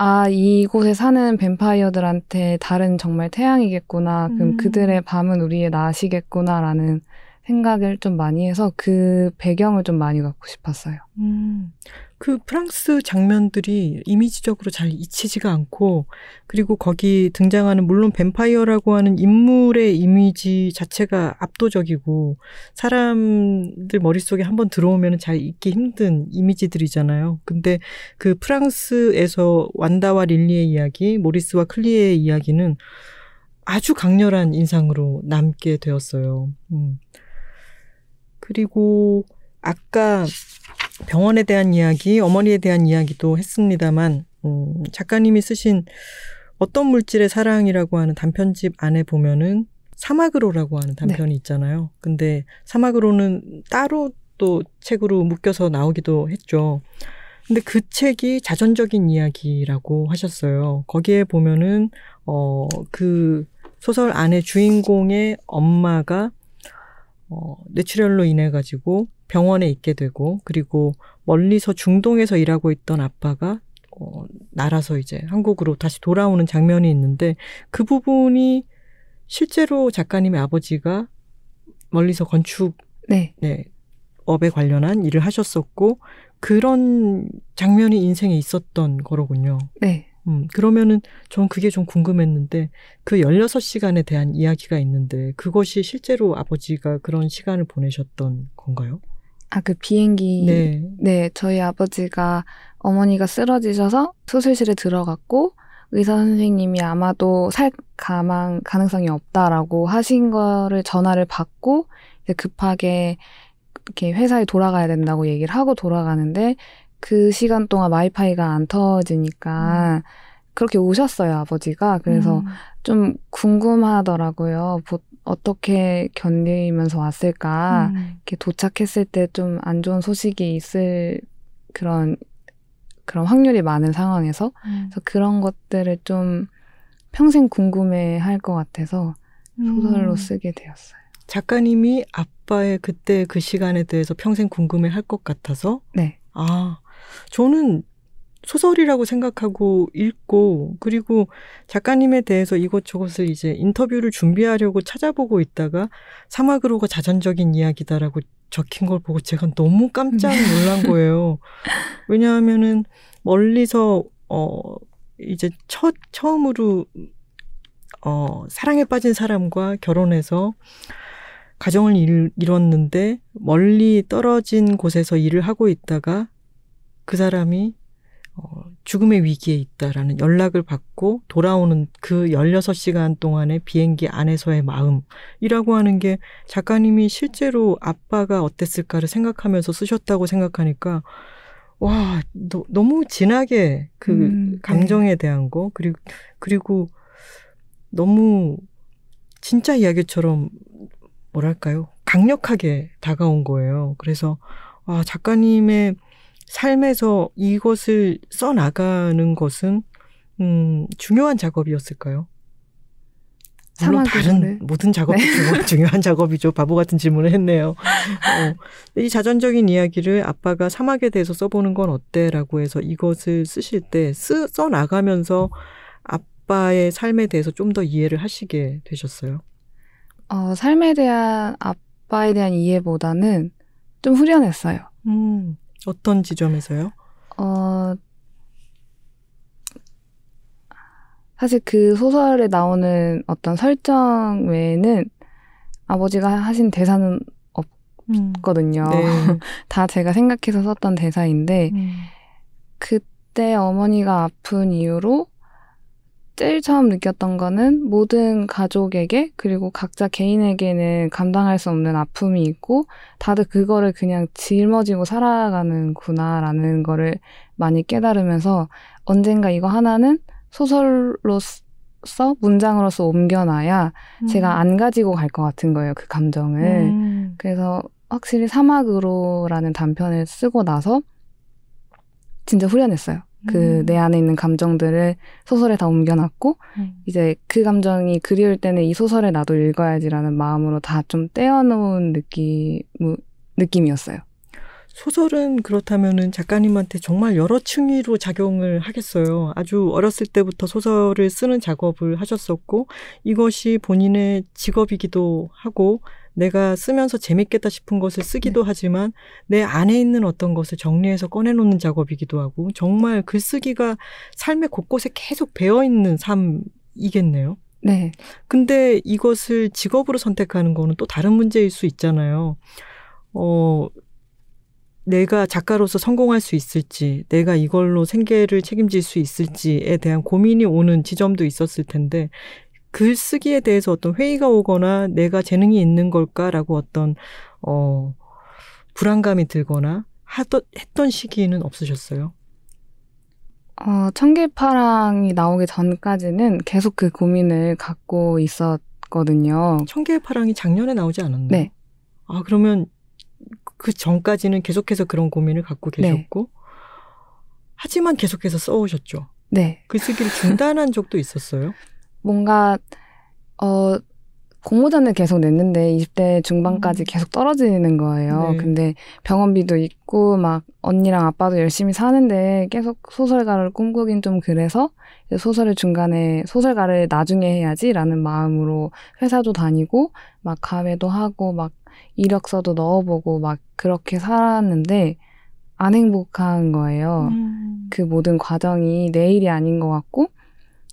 아, 이곳에 사는 뱀파이어들한테 달은 정말 태양이겠구나. 그럼 음. 그들의 밤은 우리의 낮이겠구나라는 생각을 좀 많이 해서 그 배경을 좀 많이 갖고 싶었어요. 음, 그 프랑스 장면들이 이미지적으로 잘 잊히지가 않고, 그리고 거기 등장하는 물론 뱀파이어라고 하는 인물의 이미지 자체가 압도적이고, 사람들 머릿속에 한번 들어오면 잘 잊기 힘든 이미지들이잖아요. 근데 그 프랑스에서 완다와 릴리의 이야기, 모리스와 클리에의 이야기는 아주 강렬한 인상으로 남게 되었어요. 음. 그리고 아까 병원에 대한 이야기, 어머니에 대한 이야기도 했습니다만, 음, 작가님이 쓰신 어떤 물질의 사랑이라고 하는 단편집 안에 보면은 사막으로라고 하는 단편이 있잖아요. 근데 사막으로는 따로 또 책으로 묶여서 나오기도 했죠. 근데 그 책이 자전적인 이야기라고 하셨어요. 거기에 보면은, 어, 그 소설 안에 주인공의 엄마가 어, 뇌출혈로 인해 가지고 병원에 있게 되고 그리고 멀리서 중동에서 일하고 있던 아빠가 어, 날아서 이제 한국으로 다시 돌아오는 장면이 있는데 그 부분이 실제로 작가님의 아버지가 멀리서 건축 네. 네, 업에 관련한 일을 하셨었고 그런 장면이 인생에 있었던 거로군요. 네. 음, 그러면은 전 그게 좀 궁금했는데 그 16시간에 대한 이야기가 있는데 그것이 실제로 아버지가 그런 시간을 보내셨던 건가요? 아, 그 비행기. 네. 네, 저희 아버지가 어머니가 쓰러지셔서 수술실에 들어갔고 의사 선생님이 아마도 살 가망 가능성이 없다라고 하신 거를 전화를 받고 급하게 이렇게 회사에 돌아가야 된다고 얘기를 하고 돌아가는데 그 시간 동안 와이파이가 안 터지니까 그렇게 오셨어요 아버지가 그래서 음. 좀 궁금하더라고요 보- 어떻게 견디면서 왔을까 음. 이렇게 도착했을 때 좀 안 좋은 소식이 있을 그런 그런 확률이 많은 상황에서 음. 그래서 그런 것들을 좀 평생 궁금해 할 것 같아서 소설로 음. 쓰게 되었어요. 작가님이 아빠의 그때 그 시간에 대해서 평생 궁금해 할 것 같아서 네. 아, 저는 소설이라고 생각하고 읽고 그리고 작가님에 대해서 이것저것을 이제 인터뷰를 준비하려고 찾아보고 있다가 사막으로가 자전적인 이야기다라고 적힌 걸 보고 제가 너무 깜짝 놀란 거예요. 왜냐하면은 멀리서 어 이제 첫 처음으로 어 사랑에 빠진 사람과 결혼해서 가정을 일, 이뤘는데 멀리 떨어진 곳에서 일을 하고 있다가 그 사람이 어, 죽음의 위기에 있다라는 연락을 받고 돌아오는 그 16시간 동안의 비행기 안에서의 마음이라고 하는 게 작가님이 실제로 아빠가 어땠을까를 생각하면서 쓰셨다고 생각하니까 와, 너, 너무 진하게 그 음, 네. 감정에 대한 거 그리고 그리고 너무 진짜 이야기처럼 뭐랄까요? 강력하게 다가온 거예요. 그래서 아, 작가님의 삶에서 이것을 써 나가는 것은 음, 중요한 작업이었을까요? 물론. 다른 모든 작업이 중요- 중요한 작업이죠. 바보 같은 질문을 했네요. 어, 이 자전적인 이야기를 아빠가 사막에 대해서 써보는 건 어때라고 해서 이것을 쓰실 때 쓰, 써 나가면서 아빠의 삶에 대해서 좀 더 이해를 하시게 되셨어요. 어, 삶에 대한 아빠에 대한 이해보다는 좀 후련했어요. 음, 어떤 지점에서요? 어, 사실 그 소설에 나오는 어떤 설정 외에는 아버지가 하신 대사는 없거든요. 음. 네. 다 제가 생각해서 썼던 대사인데, 음. 그때 어머니가 아픈 이유로 제일 처음 느꼈던 거는 모든 가족에게 그리고 각자 개인에게는 감당할 수 없는 아픔이 있고 다들 그거를 그냥 짊어지고 살아가는구나라는 거를 많이 깨달으면서 언젠가 이거 하나는 소설로서 문장으로서 옮겨놔야 제가 안 가지고 갈 것 같은 거예요 그 감정을 음. 그래서 확실히 사막으로라는 단편을 쓰고 나서 진짜 후련했어요. 그 음. 내 안에 있는 감정들을 소설에 다 옮겨놨고 음. 이제 그 감정이 그리울 때는 이 소설을 나도 읽어야지라는 마음으로 다 좀 떼어놓은 느낌 느낌이었어요. 소설은 그렇다면은 작가님한테 정말 여러 층위로 작용을 하겠어요. 아주 어렸을 때부터 소설을 쓰는 작업을 하셨었고 이것이 본인의 직업이기도 하고 내가 쓰면서 재밌겠다 싶은 것을 쓰기도 하지만 내 안에 있는 어떤 것을 정리해서 꺼내놓는 작업이기도 하고 정말 글쓰기가 삶의 곳곳에 계속 배어 있는 삶이겠네요. 네, 근데 이것을 직업으로 선택하는 거는 또 다른 문제일 수 있잖아요. 어, 내가 작가로서 성공할 수 있을지, 내가 이걸로 생계를 책임질 수 있을지에 대한 고민이 오는 지점도 있었을 텐데, 글쓰기에 대해서 어떤 회의가 오거나 내가 재능이 있는 걸까라고 어떤, 어, 불안감이 들거나 하던, 했던 시기는 없으셨어요? 어, 청계파랑이 나오기 전까지는 계속 그 고민을 갖고 있었거든요. 청계의 파랑이 작년에 나오지 않았나요? 네. 아, 그러면 그 전까지는 계속해서 그런 고민을 갖고 네. 계셨고, 하지만 계속해서 써오셨죠. 네, 글쓰기를 중단한 적도 있었어요. 뭔가 어 공모전을 계속 냈는데 20대 중반까지 음. 계속 떨어지는 거예요. 네. 근데 병원비도 있고 막 언니랑 아빠도 열심히 사는데 계속 소설가를 꿈꾸긴 좀 그래서 소설을 중간에 소설가를 나중에 해야지라는 마음으로 회사도 다니고 막 가회도 하고 막 이력서도 넣어보고 막 그렇게 살았는데 안 행복한 거예요. 음. 그 모든 과정이 내 일이 아닌 것 같고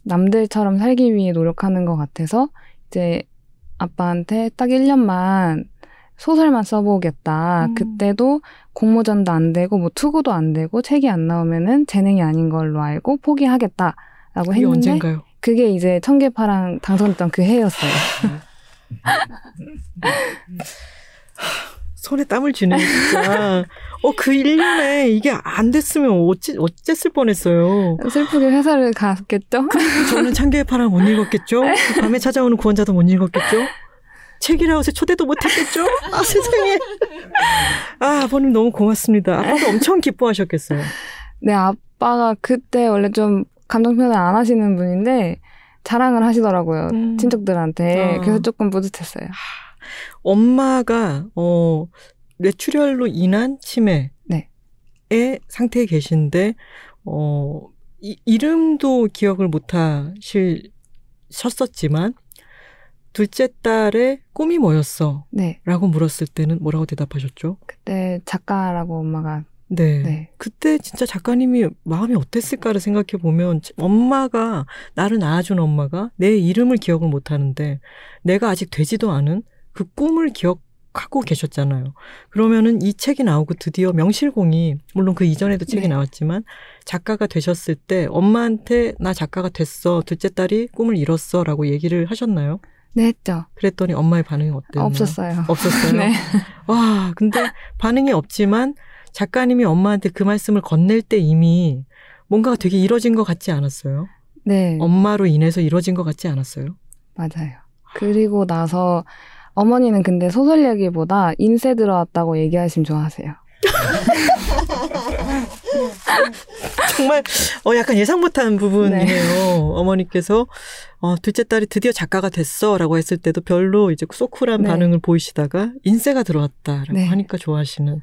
남들처럼 살기 위해 노력하는 것 같아서 이제 아빠한테 딱 1년만 소설만 써보겠다. 음. 그때도 공모전도 안 되고 뭐 투고도 안 되고 책이 안 나오면은 재능이 아닌 걸로 알고 포기하겠다라고 했는데 언젠가요? 그게 이제 청계파랑 당선됐던 그 해였어요. 손에 땀을 쥐네, 진짜. 어, 그 1년에 이게 안 됐으면 어찌, 어쨌을 뻔했어요. 슬프게 회사를 갔겠죠? 저는 창계의 파랑 못 읽었겠죠? 그 밤에 찾아오는 구원자도 못 읽었겠죠? 책이라웃에 초대도 못 했겠죠? 아, 세상에. 아, 아버님 너무 고맙습니다. 아빠도 엄청 기뻐하셨겠어요. 네, 아빠가 그때 원래 좀 감정 표현을 안 하시는 분인데 자랑을 하시더라고요. 음. 친척들한테. 아. 그래서 조금 뿌듯했어요. 엄마가, 어, 뇌출혈로 인한 치매의 네. 상태에 계신데, 어, 이, 이름도 기억을 못 하셨었지만, 둘째 딸의 꿈이 뭐였어? 네. 라고 물었을 때는 뭐라고 대답하셨죠? 그때 작가라고 엄마가 네. 네. 그때 진짜 작가님이 마음이 어땠을까를 생각해 보면 엄마가 나를 낳아준 엄마가 내 이름을 기억을 못 하는데 내가 아직 되지도 않은 그 꿈을 기억 하고 계셨잖아요. 그러면은 이 책이 나오고 드디어 명실공히 물론 그 이전에도 책이 네. 나왔지만 작가가 되셨을 때 엄마한테 나 작가가 됐어. 둘째 딸이 꿈을 이뤘어라고 얘기를 하셨나요? 네 했죠. 그랬더니 엄마의 반응이 어땠나요? 없었어요. 없었어요. 네. 와, 근데 반응이 없지만 작가님이 엄마한테 그 말씀을 건넬 때 이미 뭔가가 되게 이뤄진 것 같지 않았어요? 네. 엄마로 인해서 이뤄진 것 같지 않았어요? 맞아요. 그리고 나서 어머니는 근데 소설 얘기보다 인쇄 들어왔다고 얘기하시면 좋아하세요. 정말 어 약간 예상 못한 부분이네요. 어머니께서 어 둘째 딸이 드디어 작가가 됐어라고 했을 때도 별로 이제 소쿨한 네. 반응을 보이시다가 인쇄가 들어왔다라고 네. 하니까 좋아하시는.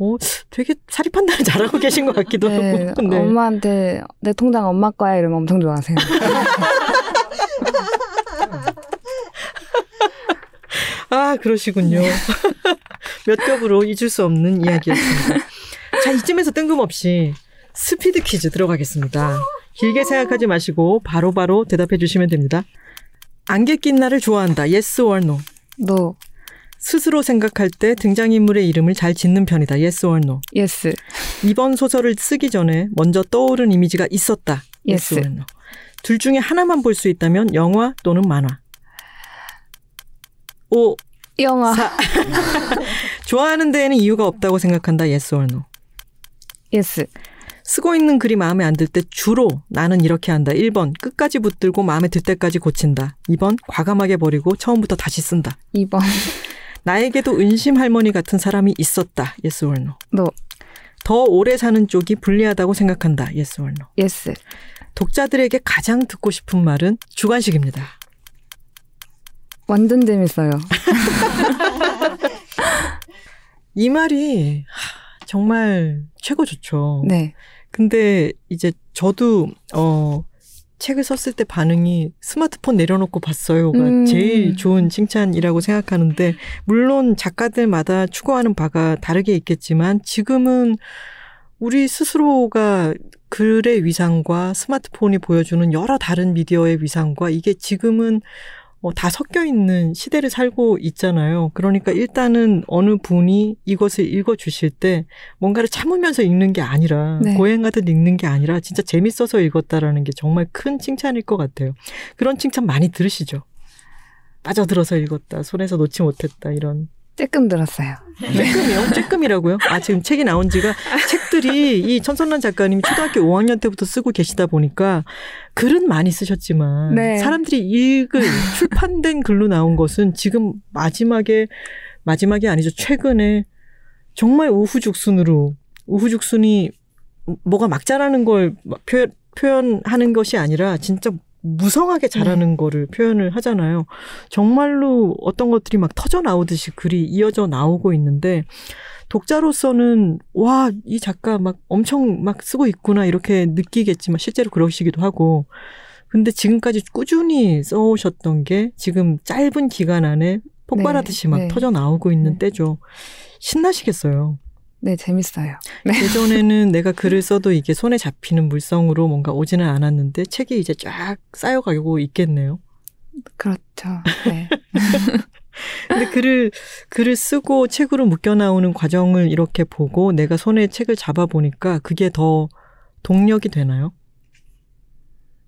어 되게 사리 판단을 잘하고 계신 것 같기도 네. 하고. 네. 엄마한테 내 통장 엄마 거야 이러면 엄청 좋아하세요. 아, 그러시군요. 몇 겹으로 잊을 수 없는 이야기였습니다. 자, 이쯤에서 뜬금없이 스피드 퀴즈 들어가겠습니다. 길게 생각하지 마시고 바로바로 대답해 주시면 됩니다. 안개 낀 나를 좋아한다. Yes or no. no, 스스로 생각할 때 등장인물의 이름을 잘 짓는 편이다. Yes or no. yes, 이번 소설을 쓰기 전에 먼저 떠오른 이미지가 있었다. Yes. or no. 둘 중에 하나만 볼 수 있다면 영화 또는 만화. 오, 영화, 사. 좋아하는 데에는 이유가 없다고 생각한다. Yes or no. yes, 쓰고 있는 글이 마음에 안 들 때 주로 나는 이렇게 한다. 1번 끝까지 붙들고 마음에 들 때까지 고친다. 2번 과감하게 버리고 처음부터 다시 쓴다. 2번, 나에게도 은심 할머니 같은 사람이 있었다. Yes or no. no, 더 오래 사는 쪽이 불리하다고 생각한다. Yes or no. yes, 독자들에게 가장 듣고 싶은 말은 주관식입니다. 완전 재밌어요. 이 말이 하, 정말 최고 좋죠. 네, 근데 이제 저도 어 책을 썼을 때 반응이 스마트폰 내려놓고 봤어요가 음. 제일 좋은 칭찬이라고 생각하는데 물론 작가들마다 추구하는 바가 다르게 있겠지만 지금은 우리 스스로가 글의 위상과 스마트폰이 보여주는 여러 다른 미디어의 위상과 이게 지금은 어, 다 섞여 있는 시대를 살고 있잖아요. 그러니까 일단은 어느 분이 이것을 읽어 주실 때 뭔가를 참으면서 읽는 게 아니라 네. 고행하듯 읽는 게 아니라 진짜 재밌어서 읽었다라는 게 정말 큰 칭찬일 것 같아요. 그런 칭찬 많이 들으시죠? 빠져들어서 읽었다, 손에서 놓지 못했다 이런 쬐끔 들었어요. 쬐끔이요? 쬐끔이라고요? 아 지금 책이 나온 지가 책들이 이 천선란 작가님이 초등학교 5학년 때부터 쓰고 계시다 보니까 글은 많이 쓰셨지만 네. 사람들이 읽을 출판된 글로 나온 것은 지금 마지막에 마지막이 아니죠 최근에 정말 우후죽순으로 우후죽순이 뭐가 막 자라는 걸 표현, 표현하는 것이 아니라 진짜 무성하게 자라는 거를 표현을 하잖아요. 정말로 어떤 것들이 막 터져 나오듯이 글이 이어져 나오고 있는데 독자로서는 와, 이 작가 막 엄청 막 쓰고 있구나 이렇게 느끼겠지만 실제로 그러시기도 하고 근데 지금까지 꾸준히 써오셨던 게 지금 짧은 기간 안에 폭발하듯이 네, 막 네. 터져 나오고 있는 네. 때죠. 신나시겠어요. 네, 재밌어요. 예전에는 내가 글을 써도 이게 손에 잡히는 물성으로 뭔가 오지는 않았는데 책이 이제 쫙 쌓여가고 있겠네요. 그렇죠. 네. 근데 글을 글을 쓰고 책으로 묶여 나오는 과정을 이렇게 보고 내가 손에 책을 잡아 보니까 그게 더 동력이 되나요?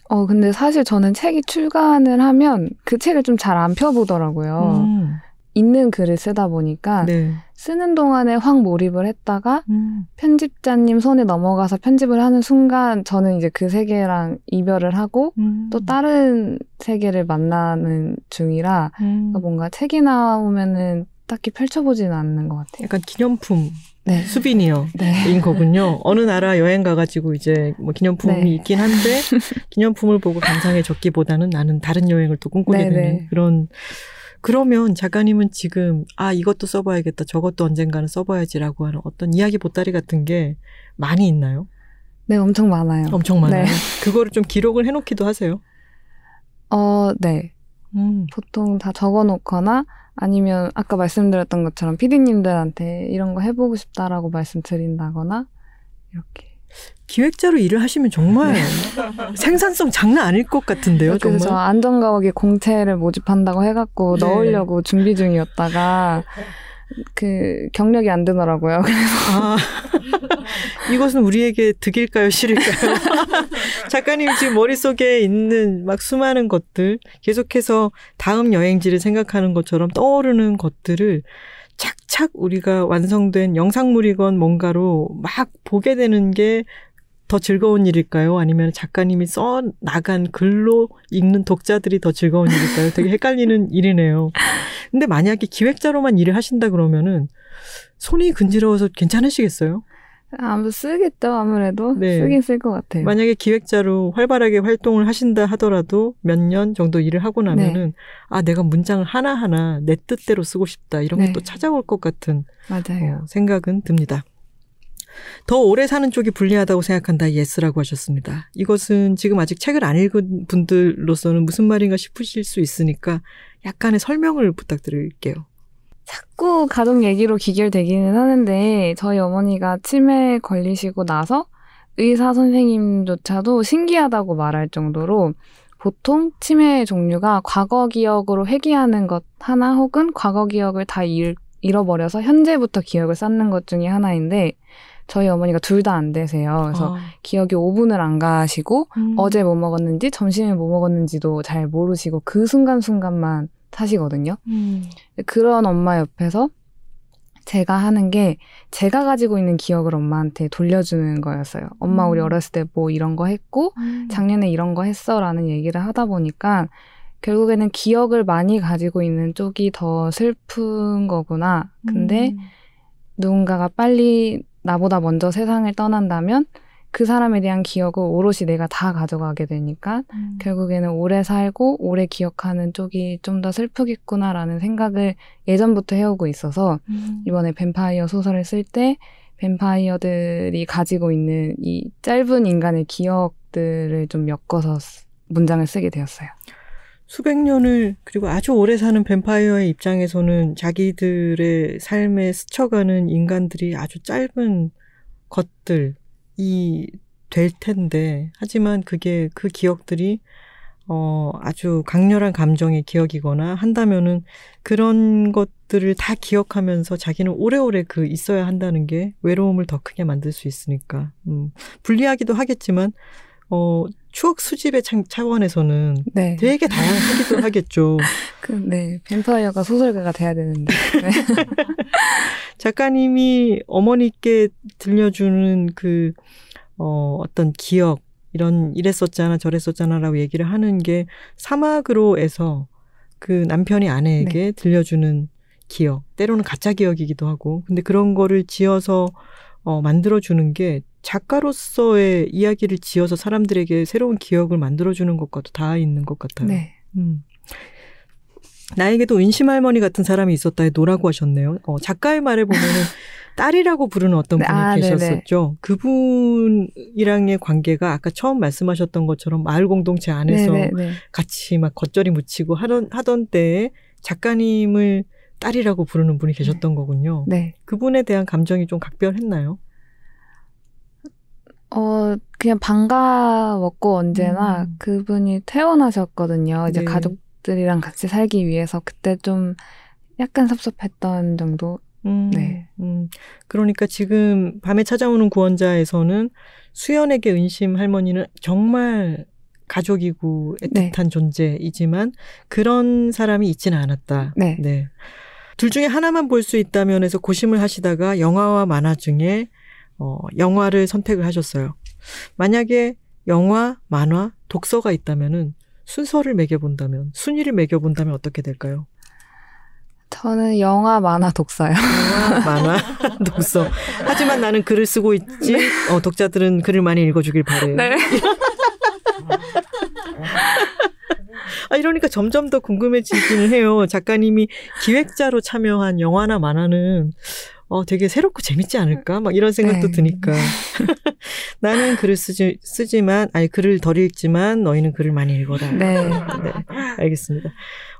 어, 근데 사실 저는 책이 출간을 하면 그 책을 좀 잘 안 펴보더라고요. 음, 있는 글을 쓰다 보니까 네. 쓰는 동안에 확 몰입을 했다가 음, 편집자님 손에 넘어가서 편집을 하는 순간 저는 이제 그 세계랑 이별을 하고 음, 또 다른 세계를 만나는 중이라 음. 그러니까 뭔가 책이 나오면은 딱히 펼쳐보지는 않는 것 같아요. 약간 기념품 네. 수비니어. 네. 인 거군요. 어느 나라 여행 가가지고 이제 뭐 기념품이 네. 있긴 한데 기념품을 보고 감상해 줬기보다는 나는 다른 여행을 또 꿈꾸게 네, 되는 네. 그런 그러면 작가님은 지금 아 이것도 써봐야겠다 저것도 언젠가는 써봐야지라고 하는 어떤 이야기 보따리 같은 게 많이 있나요? 네, 엄청 많아요. 엄청 많아요. 네. 그거를 좀 기록을 해놓기도 하세요. 어, 네. 음. 보통 다 적어놓거나 아니면 아까 말씀드렸던 것처럼 피디님들한테 이런 거 해보고 싶다라고 말씀드린다거나 이렇게. 기획자로 일을 하시면 정말 생산성 장난 아닐 것 같은데요. 네. 그래서. 안전가옥에 공채를 모집한다고 해갖고 네. 넣으려고 준비 중이었다가 그 경력이 안 되더라고요. 아, 이것은 우리에게 득일까요, 실일까요? 작가님 지금 머릿속에 있는 막 수많은 것들, 계속해서 다음 여행지를 생각하는 것처럼 떠오르는 것들을 착착 우리가 완성된 영상물이건 뭔가로 막 보게 되는 게 더 즐거운 일일까요? 아니면 작가님이 써 나간 글로 읽는 독자들이 더 즐거운 일일까요? 되게 헷갈리는 일이네요. 근데 만약에 기획자로만 일을 하신다 그러면은 손이 근지러워서 괜찮으시겠어요? 아무 쓰겠죠 아무래도 네. 쓰긴 쓸 것 같아요. 만약에 기획자로 활발하게 활동을 하신다 하더라도 몇 년 정도 일을 하고 나면은 아 내가 문장을 하나 하나 내 뜻대로 쓰고 싶다 이런 네. 게 또 찾아올 것 같은 맞아요. 어, 생각은 듭니다. 더 오래 사는 쪽이 불리하다고 생각한다. yes라고 하셨습니다. 이것은 지금 아직 책을 안 읽은 분들로서는 무슨 말인가 싶으실 수 있으니까 약간의 설명을 부탁드릴게요. 자꾸 가족 얘기로 귀결되기는 하는데 저희 어머니가 치매 걸리시고 나서 의사 선생님조차도 신기하다고 말할 정도로 보통 치매의 종류가 과거 기억으로 회귀하는 것 하나 혹은 과거 기억을 다 잃, 잃어버려서 현재부터 기억을 쌓는 것 중에 하나인데 저희 어머니가 둘 다 안 되세요. 그래서 아, 기억이 5분을 안 가시고 음. 어제 뭐 먹었는지 점심에 뭐 먹었는지도 잘 모르시고 그 순간순간만 사시거든요. 음. 그런 엄마 옆에서 제가 하는 게 제가 가지고 있는 기억을 엄마한테 돌려주는 거였어요. 엄마 우리 음. 어렸을 때 뭐 이런 거 했고 작년에 이런 거 했어라는 얘기를 하다 보니까 결국에는 기억을 많이 가지고 있는 쪽이 더 슬픈 거구나. 근데 음. 누군가가 빨리 나보다 먼저 세상을 떠난다면 그 사람에 대한 기억을 오롯이 내가 다 가져가게 되니까 음. 결국에는 오래 살고 오래 기억하는 쪽이 좀 더 슬프겠구나라는 생각을 예전부터 해오고 있어서 음. 이번에 뱀파이어 소설을 쓸 때 뱀파이어들이 가지고 있는 이 짧은 인간의 기억들을 좀 엮어서 쓰- 문장을 쓰게 되었어요. 수백 년을 그리고 아주 오래 사는 뱀파이어의 입장에서는 자기들의 삶에 스쳐가는 인간들이 아주 짧은 것들 이 될 텐데. 하지만 그게 그 기억들이 어 아주 강렬한 감정의 기억이거나 한다면은 그런 것들을 다 기억하면서 자기는 오래오래 그 있어야 한다는 게 외로움을 더 크게 만들 수 있으니까. 음 불리하기도 하겠지만 어 추억 수집의 창- 차원에서는 네. 되게 다양하기도 하겠죠. 그, 네. 뱀파이어가 소설가가 돼야 되는데. 네. 작가님이 어머니께 들려주는 그, 어, 어떤 기억, 이런, 이랬었잖아, 저랬었잖아 라고 얘기를 하는 게 사막으로에서 그 남편이 아내에게 들려주는 기억, 때로는 가짜 기억이기도 하고, 근데 그런 거를 지어서, 어, 만들어주는 게 작가로서의 이야기를 지어서 사람들에게 새로운 기억을 만들어주는 것과도 닿아 있는 것 같아요. 네. 음. 나에게도 은심 할머니 같은 사람이 있었다에 no라고 하셨네요. 어, 작가의 말에 보면은 딸이라고 부르는 어떤 네, 분이 아, 네네. 계셨었죠. 그분이랑의 관계가 아까 처음 말씀하셨던 것처럼 마을 공동체 안에서 네, 네, 네. 같이 막 겉절이 무치고 하던 하던 때에 작가님을 딸이라고 부르는 분이 계셨던 거군요. 네. 그분에 대한 감정이 좀 각별했나요? 어, 그냥 반가웠고 언제나 음. 그분이 퇴원하셨거든요. 이제 네. 가족들이랑 같이 살기 위해서 그때 좀 약간 섭섭했던 정도. 음, 네. 음. 그러니까 지금 밤에 찾아오는 구원자에서는 수연에게 은심 할머니는 정말 가족이고 네. 애틋한 존재이지만 그런 사람이 있지는 않았다. 네. 둘 중에 하나만 볼 수 있다면 해서 고심을 하시다가 영화와 만화 중에 어, 영화를 선택을 하셨어요. 만약에 영화, 만화, 독서가 있다면은 순서를 매겨본다면, 순위를 매겨본다면 어떻게 될까요? 저는 영화, 만화, 독서요. 영화, 만화, 독서. 하지만 나는 글을 쓰고 있지. 어, 독자들은 글을 많이 읽어주길 바래요. 네. 아, 이러니까 점점 더 궁금해지기는 해요. 작가님이 기획자로 참여한 영화나 만화는 어, 되게 새롭고 재밌지 않을까? 막 이런 생각도 네. 드니까. 나는 글을 쓰지, 쓰지만, 아니, 글을 덜 읽지만 너희는 글을 많이 읽어라. 네. 네, 알겠습니다.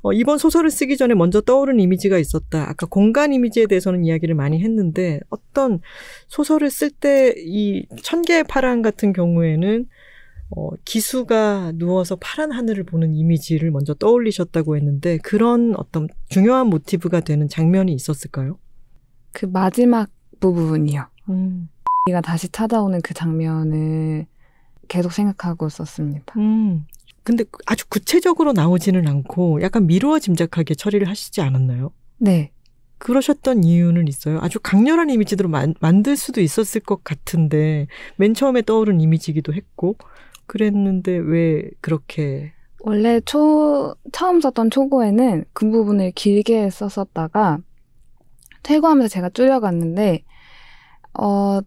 어, 이번 소설을 쓰기 전에 먼저 떠오른 이미지가 있었다. 아까 공간 이미지에 대해서는 이야기를 많이 했는데 어떤 소설을 쓸 때 이 천개의 파랑 같은 경우에는 어, 기수가 누워서 파란 하늘을 보는 이미지를 먼저 떠올리셨다고 했는데 그런 어떤 중요한 모티브가 되는 장면이 있었을까요? 그 마지막 부분이요. 음, 가 다시 찾아오는 그 장면을 계속 생각하고 썼습니다. 음. 근데 아주 구체적으로 나오지는 않고 약간 미루어 짐작하게 처리를 하시지 않았나요? 네. 그러셨던 이유는 있어요. 아주 강렬한 이미지로 만, 만들 수도 있었을 것 같은데 맨 처음에 떠오른 이미지기도 했고 그랬는데 왜 그렇게 원래 초, 처음 썼던 초고에는 그 부분을 길게 썼었다가 퇴고하면서 제가 줄여갔는데, 어,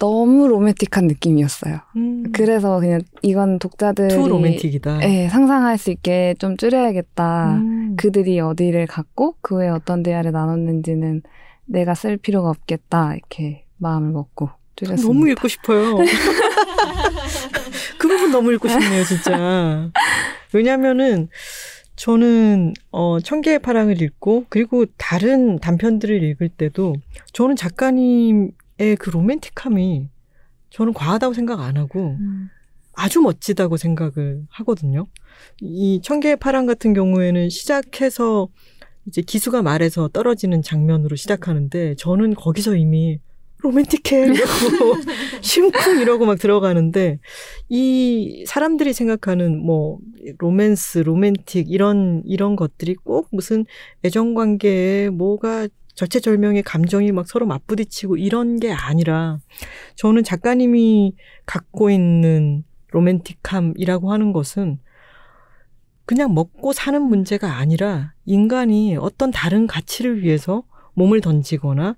너무 로맨틱한 느낌이었어요. 음, 그래서 그냥 이건 독자들이 too romantic이다. 예, 상상할 수 있게 좀 줄여야겠다. 음, 그들이 어디를 갔고 그 후에 어떤 대화를 나눴는지는 내가 쓸 필요가 없겠다. 이렇게 마음을 먹고 줄였습니다. 너무 읽고 싶어요. 그 부분 너무 읽고 싶네요, 진짜. 왜냐면은 저는 어 천개의 파랑을 읽고 그리고 다른 단편들을 읽을 때도 저는 작가님의 그 로맨틱함이 저는 과하다고 생각 안 하고 음. 아주 멋지다고 생각을 하거든요. 이 청개의 파랑 같은 경우에는 시작해서 이제 기수가 말해서 떨어지는 장면으로 시작하는데 저는 거기서 이미 로맨틱해. 이러고 심쿵 이러고 막 들어가는데 이 사람들이 생각하는 뭐 로맨스, 로맨틱 이런 이런 것들이 꼭 무슨 애정 관계에 뭐가 절체절명의 감정이 막 서로 맞부딪히고 이런 게 아니라 저는 작가님이 갖고 있는 로맨틱함이라고 하는 것은 그냥 먹고 사는 문제가 아니라 인간이 어떤 다른 가치를 위해서 몸을 던지거나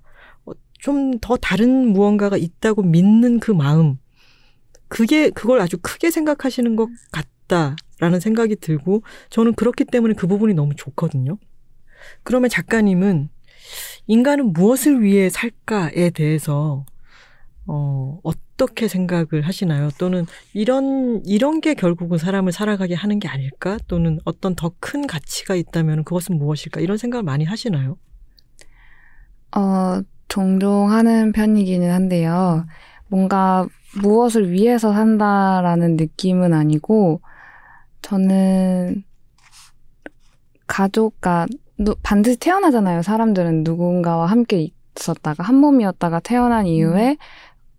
좀 더 다른 무언가가 있다고 믿는 그 마음, 그게, 그걸 아주 크게 생각하시는 것 같다라는 생각이 들고 저는 그렇기 때문에 그 부분이 너무 좋거든요. 그러면 작가님은 인간은 무엇을 위해 살까에 대해서 어, 어떻게 생각을 하시나요? 또는 이런, 이런 게 결국은 사람을 살아가게 하는 게 아닐까? 또는 어떤 더 큰 가치가 있다면 그것은 무엇일까? 이런 생각을 많이 하시나요? 어, 종종 하는 편이기는 한데요. 뭔가 무엇을 위해서 산다라는 느낌은 아니고, 저는 가족과 반드시 태어나잖아요. 사람들은 누군가와 함께 있었다가 한 몸이었다가 태어난 이후에 음.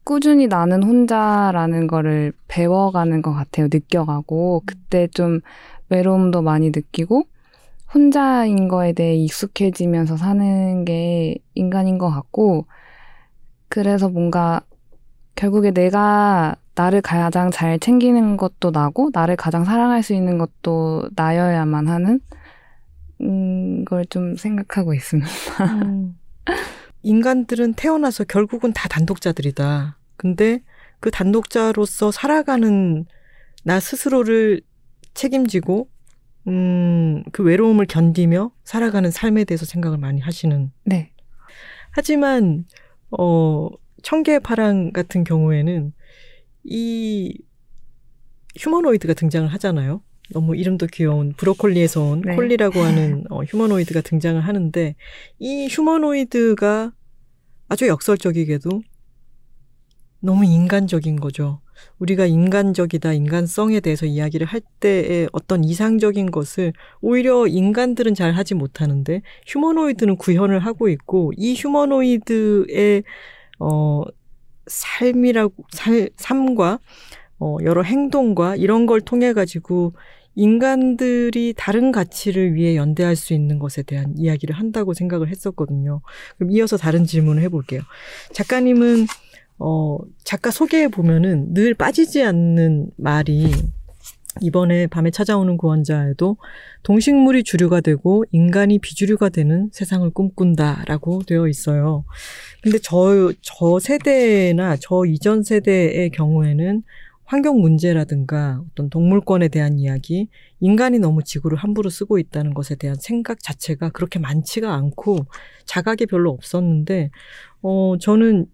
꾸준히 나는 혼자라는 거를 배워가는 것 같아요. 느껴가고 그때 좀 외로움도 많이 느끼고 혼자인 거에 대해 익숙해지면서 사는 게 인간인 것 같고 그래서 뭔가 결국에 내가 나를 가장 잘 챙기는 것도 나고 나를 가장 사랑할 수 있는 것도 나여야만 하는 음, 걸 좀 생각하고 있습니다. 음. 인간들은 태어나서 결국은 다 단독자들이다. 근데 그 단독자로서 살아가는 나 스스로를 책임지고 음, 그 외로움을 견디며 살아가는 삶에 대해서 생각을 많이 하시는. 네. 하지만 어 청개의 파랑 같은 경우에는 이 휴머노이드가 등장을 하잖아요. 너무 이름도 귀여운 브로콜리에서 온 네. 콜리라고 하는 어, 휴머노이드가 등장을 하는데 이 휴머노이드가 아주 역설적이게도 너무 인간적인 거죠. 우리가 인간적이다, 인간성에 대해서 이야기를 할 때의 어떤 이상적인 것을 오히려 인간들은 잘 하지 못하는데 휴머노이드는 구현을 하고 있고 이 휴머노이드의 어 삶이라고 살, 삶과 어 여러 행동과 이런 걸 통해 가지고 인간들이 다른 가치를 위해 연대할 수 있는 것에 대한 이야기를 한다고 생각을 했었거든요. 그럼 이어서 다른 질문을 해볼게요. 작가님은 어, 작가 소개에 보면은 늘 빠지지 않는 말이 이번에 밤에 찾아오는 구원자에도 동식물이 주류가 되고 인간이 비주류가 되는 세상을 꿈꾼다라고 되어 있어요. 근데 저, 저 세대나 저 이전 세대의 경우에는 환경 문제라든가 어떤 동물권에 대한 이야기, 인간이 너무 지구를 함부로 쓰고 있다는 것에 대한 생각 자체가 그렇게 많지가 않고 자각이 별로 없었는데, 어, 저는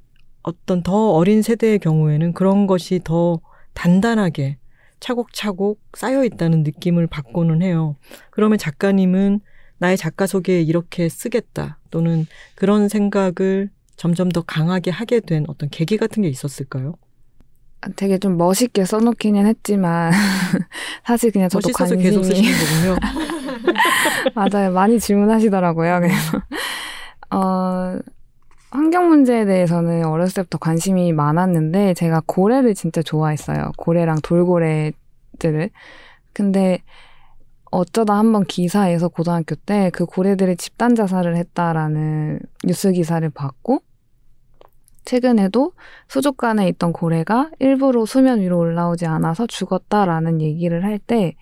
어떤 더 어린 세대의 경우에는 그런 것이 더 단단하게 차곡차곡 쌓여 있다는 느낌을 받고는 해요. 그러면 작가님은 나의 작가 속에 이렇게 쓰겠다 또는 그런 생각을 점점 더 강하게 하게 된 어떤 계기 같은 게 있었을까요? 되게 좀 멋있게 써놓기는 했지만 사실 그냥 저도 관심이 계속 쓰시는 거군요. 맞아요. 많이 질문하시더라고요. 그래서 어 환경 문제에 대해서는 어렸을 때부터 관심이 많았는데 제가 고래를 진짜 좋아했어요. 고래랑 돌고래들을. 근데 어쩌다 한번 기사에서 고등학교 때 그 고래들이 집단 자살을 했다라는 뉴스 기사를 봤고 최근에도 수족관에 있던 고래가 일부러 수면 위로 올라오지 않아서 죽었다라는 얘기를 할 때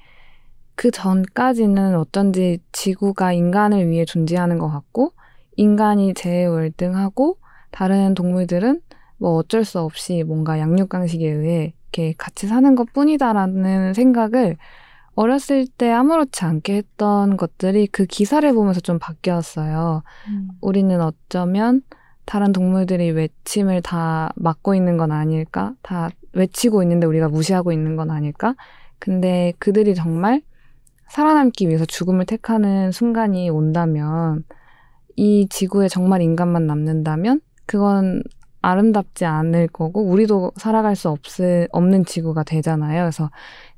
그 전까지는 어쩐지 지구가 인간을 위해 존재하는 것 같고 인간이 제일 월등하고 다른 동물들은 뭐 어쩔 수 없이 뭔가 양육강식에 의해 이렇게 같이 사는 것 뿐이다라는 생각을 어렸을 때 아무렇지 않게 했던 것들이 그 기사를 보면서 좀 바뀌었어요. 음. 우리는 어쩌면 다른 동물들이 외침을 다 막고 있는 건 아닐까? 다 외치고 있는데 우리가 무시하고 있는 건 아닐까? 근데 그들이 정말 살아남기 위해서 죽음을 택하는 순간이 온다면 이 지구에 정말 인간만 남는다면 그건 아름답지 않을 거고 우리도 살아갈 수 없을, 없는 지구가 되잖아요. 그래서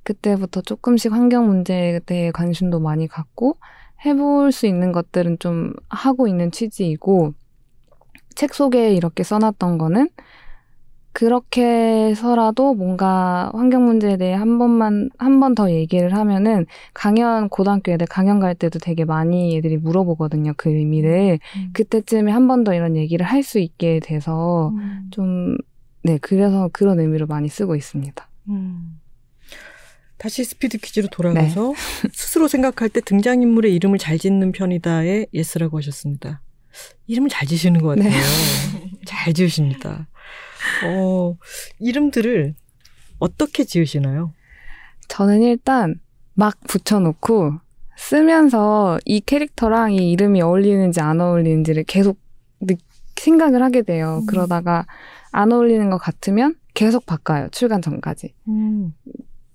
그때부터 조금씩 환경 문제에 대해 관심도 많이 갖고 해볼 수 있는 것들은 좀 하고 있는 취지이고 책 속에 이렇게 써놨던 거는 그렇게 해서라도 뭔가 환경 문제에 대해 한 번만 한 번 더 얘기를 하면은 강연 고등학교 애들 강연 갈 때도 되게 많이 애들이 물어보거든요 그 의미를 음. 그때쯤에 한 번 더 이런 얘기를 할 수 있게 돼서 음. 좀 네 그래서 그런 의미로 많이 쓰고 있습니다. 음. 다시 스피드 퀴즈로 돌아가서 스스로 생각할 때 등장인물의 이름을 잘 짓는 편이다에 yes라고 하셨습니다. 이름을 잘 지시는 것 같아요. 잘 지으십니다. 어, 이름들을 어떻게 지으시나요? 저는 일단 막 붙여놓고 쓰면서 이 캐릭터랑 이 이름이 어울리는지 안 어울리는지를 계속 느- 생각을 하게 돼요. 음. 그러다가 안 어울리는 것 같으면 계속 바꿔요. 출간 전까지. 음,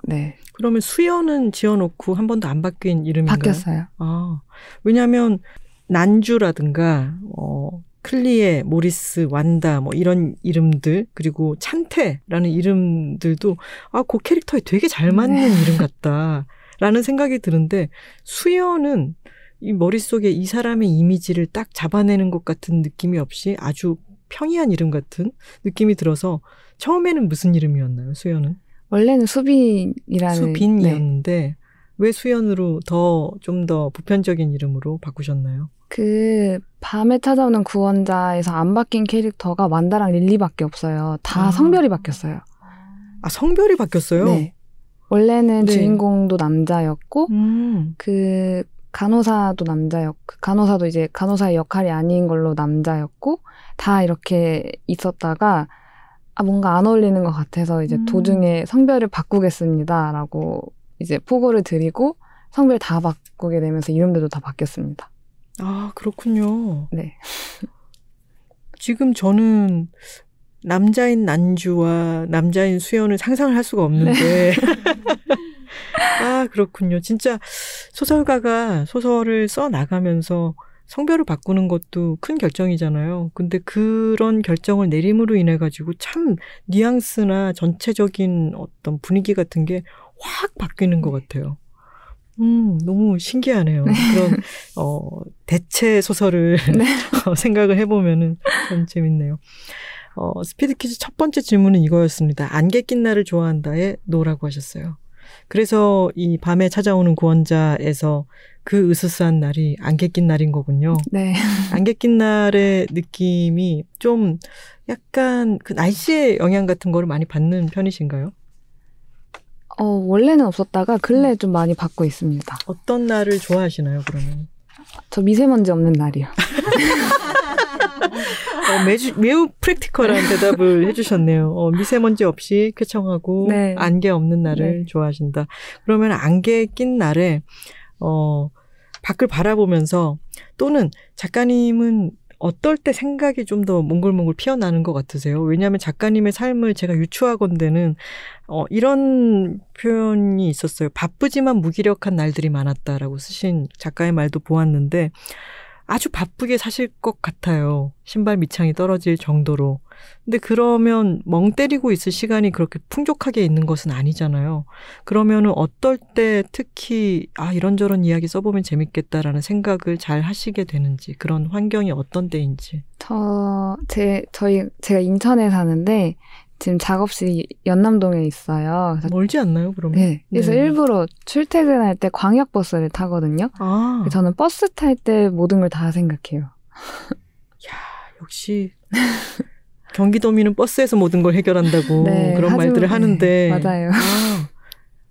네. 그러면 수연은 지어놓고 한 번도 안 바뀐 이름인가요? 바뀌었어요. 아, 왜냐하면 난주라든가 어, 클리에, 모리스, 완다 뭐 이런 이름들 그리고 찬태라는 이름들도 아, 그 캐릭터에 되게 잘 맞는 이름 같다라는 생각이 드는데 수연은 이 머릿속에 이 사람의 이미지를 딱 잡아내는 것 같은 느낌이 없이 아주 평이한 이름 같은 느낌이 들어서 처음에는 무슨 이름이었나요, 수연은? 원래는 수빈이라는 네. 수빈이었는데 왜 수연으로 더 좀 더 보편적인 이름으로 바꾸셨나요? 그 밤에 찾아오는 구원자에서 안 바뀐 캐릭터가 완다랑 릴리밖에 없어요. 다 아. 성별이 바뀌었어요. 아 성별이 바뀌었어요. 네. 원래는 네. 주인공도 남자였고 음. 그 간호사도 남자였고 그 간호사도 이제 간호사의 역할이 아닌 걸로 남자였고 다 이렇게 있었다가 아 뭔가 안 어울리는 것 같아서 이제 음. 도중에 성별을 바꾸겠습니다라고 이제 포고를 드리고 성별 다 바꾸게 되면서 이름들도 다 바뀌었습니다. 아 그렇군요. 네. 지금 저는 남자인 난주와 남자인 수연을 상상을 할 수가 없는데. 아 그렇군요. 진짜 소설가가 소설을 써 나가면서 성별을 바꾸는 것도 큰 결정이잖아요. 근데 그런 결정을 내림으로 인해 가지고 참 뉘앙스나 전체적인 어떤 분위기 같은 게 확 바뀌는 것 같아요. 음, 너무 신기하네요. 그런, 어, 대체 소설을 네. 어, 생각을 해보면은 참 재밌네요. 어, 스피드 퀴즈 첫 번째 질문은 이거였습니다. 안개 낀 날을 좋아한다에 no라고 하셨어요. 그래서 이 밤에 찾아오는 구원자에서 그 으스스한 날이 안개 낀 날인 거군요. 네. 안개 낀 날의 느낌이 좀 약간 그 날씨의 영향 같은 거를 많이 받는 편이신가요? 어, 원래는 없었다가 근래 좀 많이 받고 있습니다. 어떤 날을 좋아하시나요, 그러면? 저 미세먼지 없는 날이요. 어, 매주, 매우 프랙티컬한 대답을 해주셨네요. 어, 미세먼지 없이 쾌청하고 네. 안개 없는 날을 네. 좋아하신다. 그러면 안개 낀 날에 어, 밖을 바라보면서 또는 작가님은 어떨 때 생각이 좀 더 몽글몽글 피어나는 것 같으세요? 왜냐하면 작가님의 삶을 제가 유추하건대는 어, 이런 표현이 있었어요. 바쁘지만 무기력한 날들이 많았다라고 쓰신 작가의 말도 보았는데 아주 바쁘게 사실 것 같아요. 신발 밑창이 떨어질 정도로. 근데 그러면 멍 때리고 있을 시간이 그렇게 풍족하게 있는 것은 아니잖아요. 그러면은 어떨 때 특히 아 이런저런 이야기 써보면 재밌겠다라는 생각을 잘 하시게 되는지 그런 환경이 어떤 때인지. 저, 제, 저희, 제가 인천에 사는데 지금 작업실이 연남동에 있어요. 멀지 않나요, 그러면? 네. 그래서 네. 일부러 출퇴근할 때 광역버스를 타거든요. 아, 저는 버스 탈 때 모든 걸 다 생각해요. 역시 경기도민은 버스에서 모든 걸 해결한다고 네, 그런 하지만- 말들을 네, 하는데 맞아요. 아,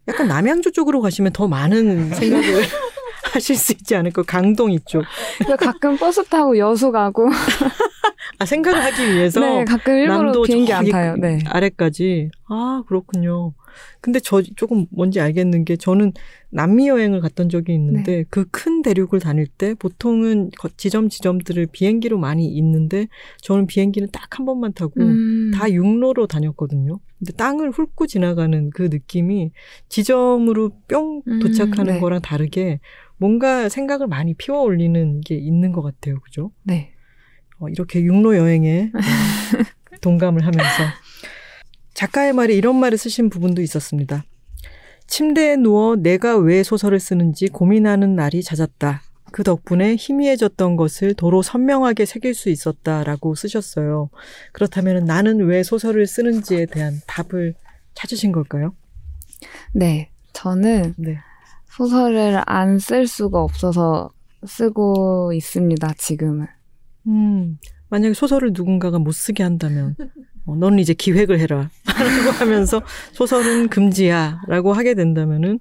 약간 남양주 쪽으로 가시면 더 많은 생각을 하실 수 있지 않을까 강동 이쪽 가끔 버스 타고 여수 가고, 아 생각을 하기 위해서 네, 가끔 일부러 비행기 안 타요. 네. 아래까지 아 그렇군요. 근데 저 조금 뭔지 알겠는 게 저는 남미 여행을 갔던 적이 있는데 네. 그큰 대륙을 다닐 때 보통은 거- 지점 지점들을 비행기로 많이 있는데 저는 비행기는 딱 한 번만 타고 음, 다 육로로 다녔거든요. 근데 땅을 훑고 지나가는 그 느낌이 지점으로 뿅 음, 도착하는 네. 거랑 다르게 뭔가 생각을 많이 피워 올리는 게 있는 것 같아요. 그죠? 네. 어, 이렇게 육로 여행에 어, 동감을 하면서 작가의 말에 이런 말을 쓰신 부분도 있었습니다. 침대에 누워 내가 왜 소설을 쓰는지 고민하는 날이 잦았다. 그 덕분에 희미해졌던 것을 도로 선명하게 새길 수 있었다라고 쓰셨어요. 그렇다면 나는 왜 소설을 쓰는지에 대한 답을 찾으신 걸까요? 네. 저는 네. 소설을 안 쓸 수가 없어서 쓰고 있습니다, 지금은. 음, 만약에 소설을 누군가가 못 쓰게 한다면, 어, 너는 이제 기획을 해라. 라고 하면서 소설은 금지야. 라고 하게 된다면은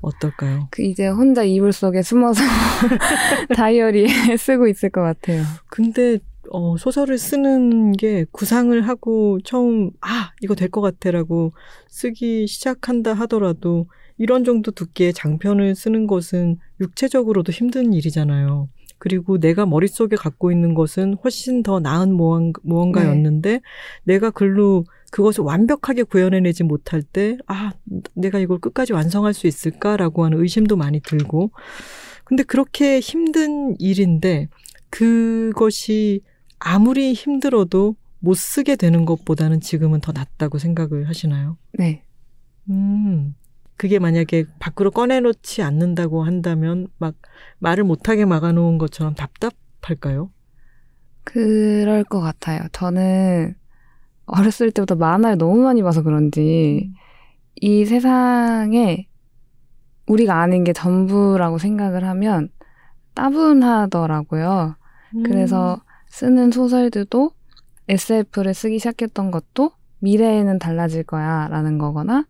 어떨까요? 그 이제 혼자 이불 속에 숨어서 다이어리에 쓰고 있을 것 같아요. 근데, 어, 소설을 쓰는 게 구상을 하고 처음, 아, 이거 될 것 같아. 라고 쓰기 시작한다 하더라도 이런 정도 두께의 장편을 쓰는 것은 육체적으로도 힘든 일이잖아요. 그리고 내가 머릿속에 갖고 있는 것은 훨씬 더 나은 무언가였는데 네. 내가 글로 그것을 완벽하게 구현해내지 못할 때, 아, 내가 이걸 끝까지 완성할 수 있을까라고 하는 의심도 많이 들고. 근데 그렇게 힘든 일인데 그것이 아무리 힘들어도 못 쓰게 되는 것보다는 지금은 더 낫다고 생각을 하시나요? 네. 음. 그게 만약에 밖으로 꺼내놓지 않는다고 한다면 막 말을 못하게 막아놓은 것처럼 답답할까요? 그럴 것 같아요. 저는 어렸을 때부터 만화를 너무 많이 봐서 그런지 음. 이 세상에 우리가 아는 게 전부라고 생각을 하면 따분하더라고요. 음. 그래서 쓰는 소설들도 SF를 쓰기 시작했던 것도 미래에는 달라질 거야 라는 거거나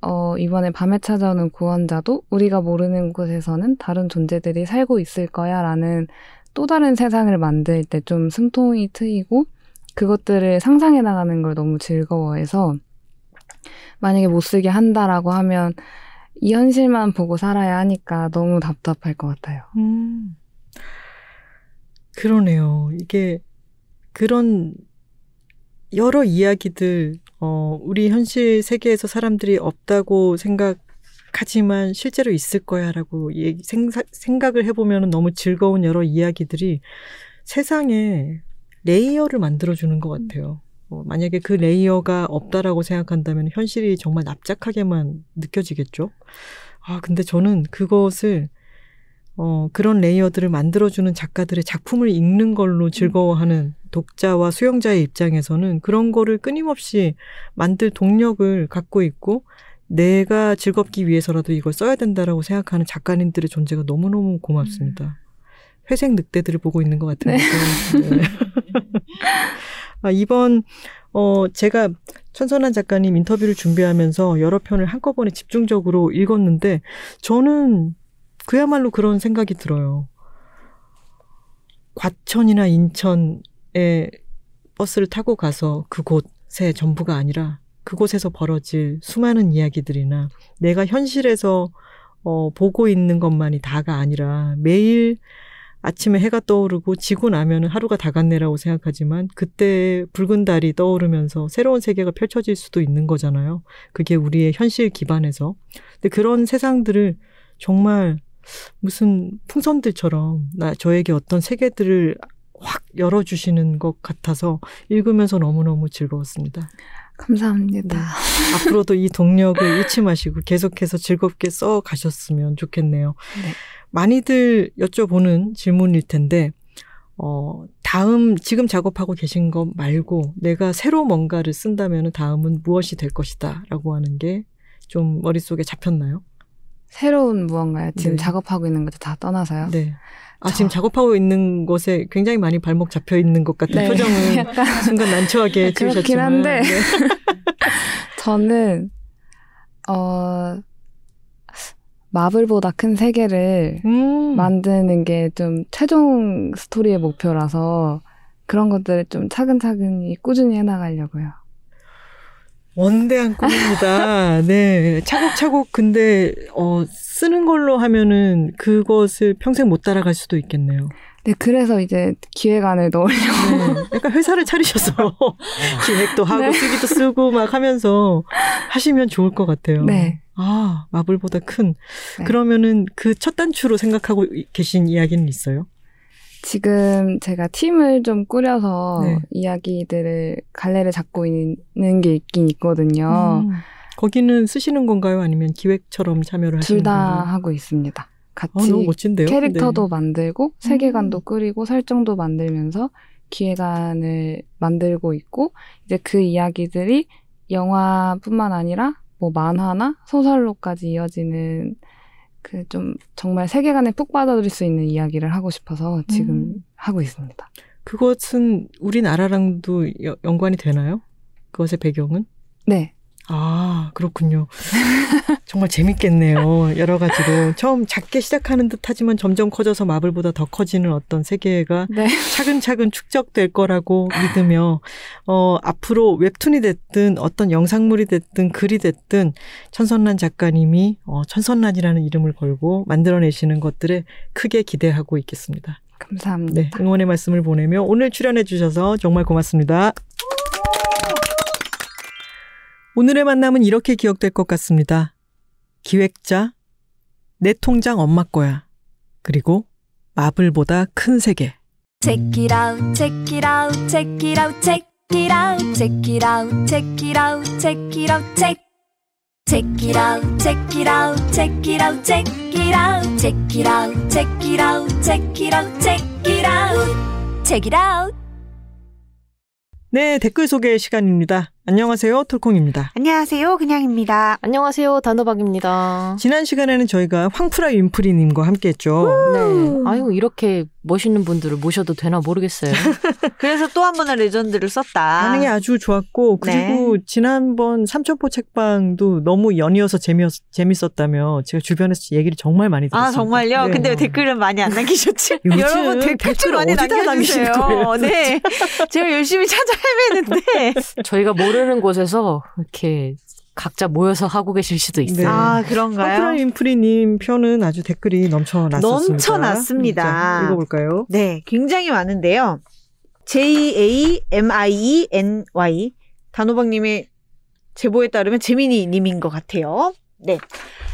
어, 이번에 밤에 찾아오는 구원자도 우리가 모르는 곳에서는 다른 존재들이 살고 있을 거야 라는 또 다른 세상을 만들 때 좀 숨통이 트이고 그것들을 상상해 나가는 걸 너무 즐거워해서 만약에 못 쓰게 한다라고 하면 이 현실만 보고 살아야 하니까 너무 답답할 것 같아요. 음. 그러네요. 이게 그런 여러 이야기들 어, 우리 현실 세계에서 사람들이 없다고 생각하지만 실제로 있을 거야라고 얘기, 생사, 생각을 해보면 너무 즐거운 여러 이야기들이 세상에 layer를 만들어주는 것 같아요. 어, 만약에 그 layer가 없다라고 생각한다면 현실이 정말 납작하게만 느껴지겠죠. 아, 근데 저는 그것을 어, 그런 layer들을 만들어주는 작가들의 작품을 읽는 걸로 즐거워하는 독자와 수용자의 입장에서는 그런 거를 끊임없이 만들 동력을 갖고 있고 내가 즐겁기 위해서라도 이걸 써야 된다라고 생각하는 작가님들의 존재가 너무너무 고맙습니다. 음. 회색 늑대들을 보고 있는 것 같은 네. 네. 아, 이번 어 제가 천선한 작가님 인터뷰를 준비하면서 여러 편을 한꺼번에 집중적으로 읽었는데 저는 그야말로 그런 생각이 들어요. 과천이나 인천에 버스를 타고 가서 그곳의 전부가 아니라 그곳에서 벌어질 수많은 이야기들이나 내가 현실에서 어, 보고 있는 것만이 다가 아니라 매일 아침에 해가 떠오르고 지고 나면 하루가 다 갔네라고 생각하지만 그때 붉은 달이 떠오르면서 새로운 세계가 펼쳐질 수도 있는 거잖아요. 그게 우리의 현실 기반에서. 근데 그런 세상들을 정말 무슨 풍선들처럼 나 저에게 어떤 세계들을 확 열어주시는 것 같아서 읽으면서 너무너무 즐거웠습니다. 감사합니다. 네. 앞으로도 이 동력을 잃지 마시고 계속해서 즐겁게 써 가셨으면 좋겠네요. 네. 많이들 여쭤보는 질문일 텐데, 어, 다음, 지금 작업하고 계신 것 말고 내가 새로 뭔가를 쓴다면 다음은 무엇이 될 것이다 라고 하는 게 좀 머릿속에 잡혔나요? 새로운 무언가요? 지금 네. 작업하고 있는 것도 다 떠나서요? 네. 아, 저... 지금 작업하고 있는 곳에 굉장히 많이 발목 잡혀 있는 것 같은 네. 표정을 약간 순간 난처하게 지으셨지만. 그렇긴 한데. 네. 저는, 어, 마블보다 큰 세계를 음. 만드는 게 좀 최종 스토리의 목표라서 그런 것들을 좀 차근차근히 꾸준히 해나가려고요. 원대한 꿈입니다. 네. 차곡차곡 근데 어 쓰는 걸로 하면은 그것을 평생 못 따라갈 수도 있겠네요. 네, 그래서 이제 기획안을 넣으려고. 네, 약간 회사를 차리셔서 기획도 하고 네. 쓰기도 쓰고 막 하면서 하시면 좋을 것 같아요. 네. 아, 마블보다 큰. 네. 그러면은 그 첫 단추로 생각하고 계신 이야기는 있어요? 지금 제가 팀을 좀 꾸려서 네. 이야기들을 갈래를 잡고 있는 게 있긴 있거든요. 음. 거기는 쓰시는 건가요? 아니면 기획처럼 참여를 하시는 둘다 건가요? 하고 있습니다. 같이 아. 캐릭터도 네. 만들고 세계관도 꾸리고 설정도 만들면서 기획안을 만들고 있고 이제 그 이야기들이 영화뿐만 아니라 뭐 만화나 소설로까지 이어지는 그 좀 정말 세계관에 푹 빠져들 수 있는 이야기를 하고 싶어서 지금 음. 하고 있습니다. 그것은 우리나라랑도 여- 연관이 되나요? 그것의 배경은? 네. 아, 그렇군요. 정말 재밌겠네요. 여러 가지로. 처음 작게 시작하는 듯 하지만 점점 커져서 마블보다 더 커지는 어떤 세계가 네. 차근차근 축적될 거라고 믿으며, 어, 앞으로 웹툰이 됐든 어떤 영상물이 됐든 글이 됐든 천선란 작가님이 어, 천선란이라는 이름을 걸고 만들어내시는 것들에 크게 기대하고 있겠습니다. 감사합니다. 네, 응원의 말씀을 보내며 오늘 출연해 주셔서 정말 고맙습니다. 오늘의 만남은 이렇게 기억될 것 같습니다. 기획자, 내 통장 엄마 거야. 그리고 마블보다 큰 세계. Check it out, check it out, check it out, check it out, check it out, check it out, check it out, check. Check it out, check it out, check it out, check it out, check it out, check it out, check it out, check it out, check it out. 네, 댓글 소개 시간입니다. 안녕하세요. 톨콩입니다. 안녕하세요. 그냥입니다. 안녕하세요. 단호박입니다. 지난 시간에는 저희가 황프라 윈프리님과 함께 했죠. 네. 아유, 이렇게 멋있는 분들을 모셔도 되나 모르겠어요. 그래서 또 한 번의 레전드를 썼다. 반응이 아주 좋았고 그리고 지난번 삼천포 책방도 너무 연이어서 재미었, 재밌었다며 제가 주변에서 얘기를 정말 많이 들었어요. 아 정말요? 근데 왜 댓글은 많이 안 남기셨지? 요즘 여러분 댓글 좀 많이 어디다 남겨주세요. 거예요, 네, 제가 열심히 찾아 헤매는데. 저희가 모르는 곳에서 이렇게 각자 모여서 하고 계실 수도 있어요. 네. 아 그런가요? 윈프리님 편은 아주 댓글이 넘쳐났었습니다. 넘쳐났습니다. 자, 읽어볼까요? 네, 굉장히 많은데요. J A M I E N Y 단호박님의 제보에 따르면 재민이님인 것 같아요. 네.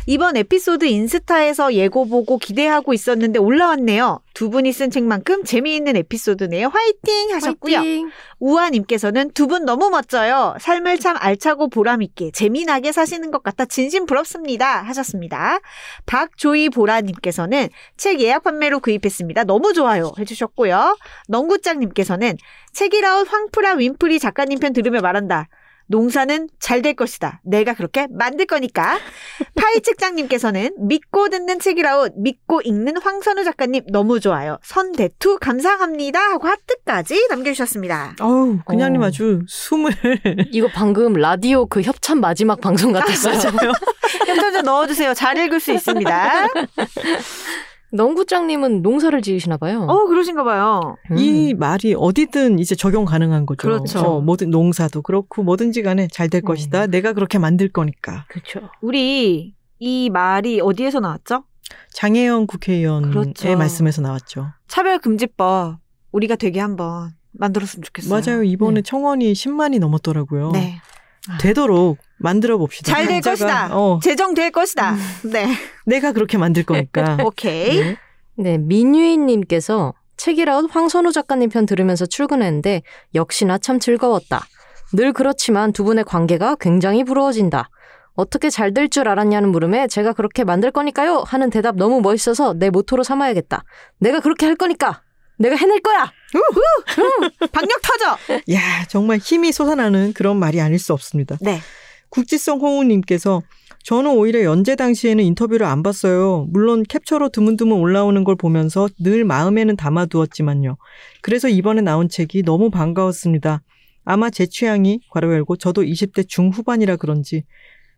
이번 에피소드 인스타에서 예고 보고 기대하고 있었는데 올라왔네요. 두 분이 쓴 책만큼 재미있는 에피소드네요. 화이팅 하셨고요. 화이팅! 우아님께서는 두 분 너무 멋져요. 삶을 참 알차고 보람있게 재미나게 사시는 것 같아 진심 부럽습니다. 하셨습니다. 박조이 보라님께서는 책 예약 판매로 구입했습니다. 너무 좋아요. 해주셨고요. 넝구짱님께서는 책이라웃 황프라 윈프리 작가님 편 들으며 말한다. 농사는 잘 될 것이다. 내가 그렇게 만들 거니까. 파이 책장님께서는 믿고 듣는 책이라웃, 믿고 읽는 황선우 작가님 너무 좋아요. 선대투 감사합니다. 하고 하트까지 남겨주셨습니다. 어우, 그냥님 어. 아주 숨을 이거 방금 라디오 그 협찬 마지막 방송 같았어요. 협찬 좀 넣어주세요. 잘 읽을 수 있습니다. 넝구장님은 농사를 지으시나 봐요. 어, 그러신가 봐요. 음. 이 말이 어디든 이제 적용 가능한 거죠. 그렇죠. 어, 뭐든 농사도 그렇고 뭐든지 간에 잘될 음. 것이다. 내가 그렇게 만들 거니까. 그렇죠. 우리 이 말이 어디에서 나왔죠? 장혜영 국회의원의 그렇죠. 말씀에서 나왔죠. 차별금지법 우리가 되게 한번 만들었으면 좋겠어요. 맞아요. 이번에 네. 청원이 10만이 넘었더라고요. 네. 되도록 만들어 봅시다. 잘 될 것이다. 어, 제정될 것이다. 네. 내가 그렇게 만들 거니까. 오케이. 네. 네, 민유인님께서 책이라웃 황선우 작가님 편 들으면서 출근했는데 역시나 참 즐거웠다. 늘 그렇지만 두 분의 관계가 굉장히 부러워진다. 어떻게 잘 될 줄 알았냐는 물음에 제가 그렇게 만들 거니까요 하는 대답 너무 멋있어서 내 모토로 삼아야겠다. 내가 그렇게 할 거니까. 내가 해낼 거야. 박력 터져. 야, 정말 힘이 솟아나는 그런 말이 아닐 수 없습니다. 네. 국지성 홍우님께서 저는 오히려 연재 당시에는 인터뷰를 안 봤어요. 물론 캡처로 드문드문 올라오는 걸 보면서 늘 마음에는 담아두었지만요. 그래서 이번에 나온 책이 너무 반가웠습니다. 아마 제 취향이 괄호 열고 저도 20대 중후반이라 그런지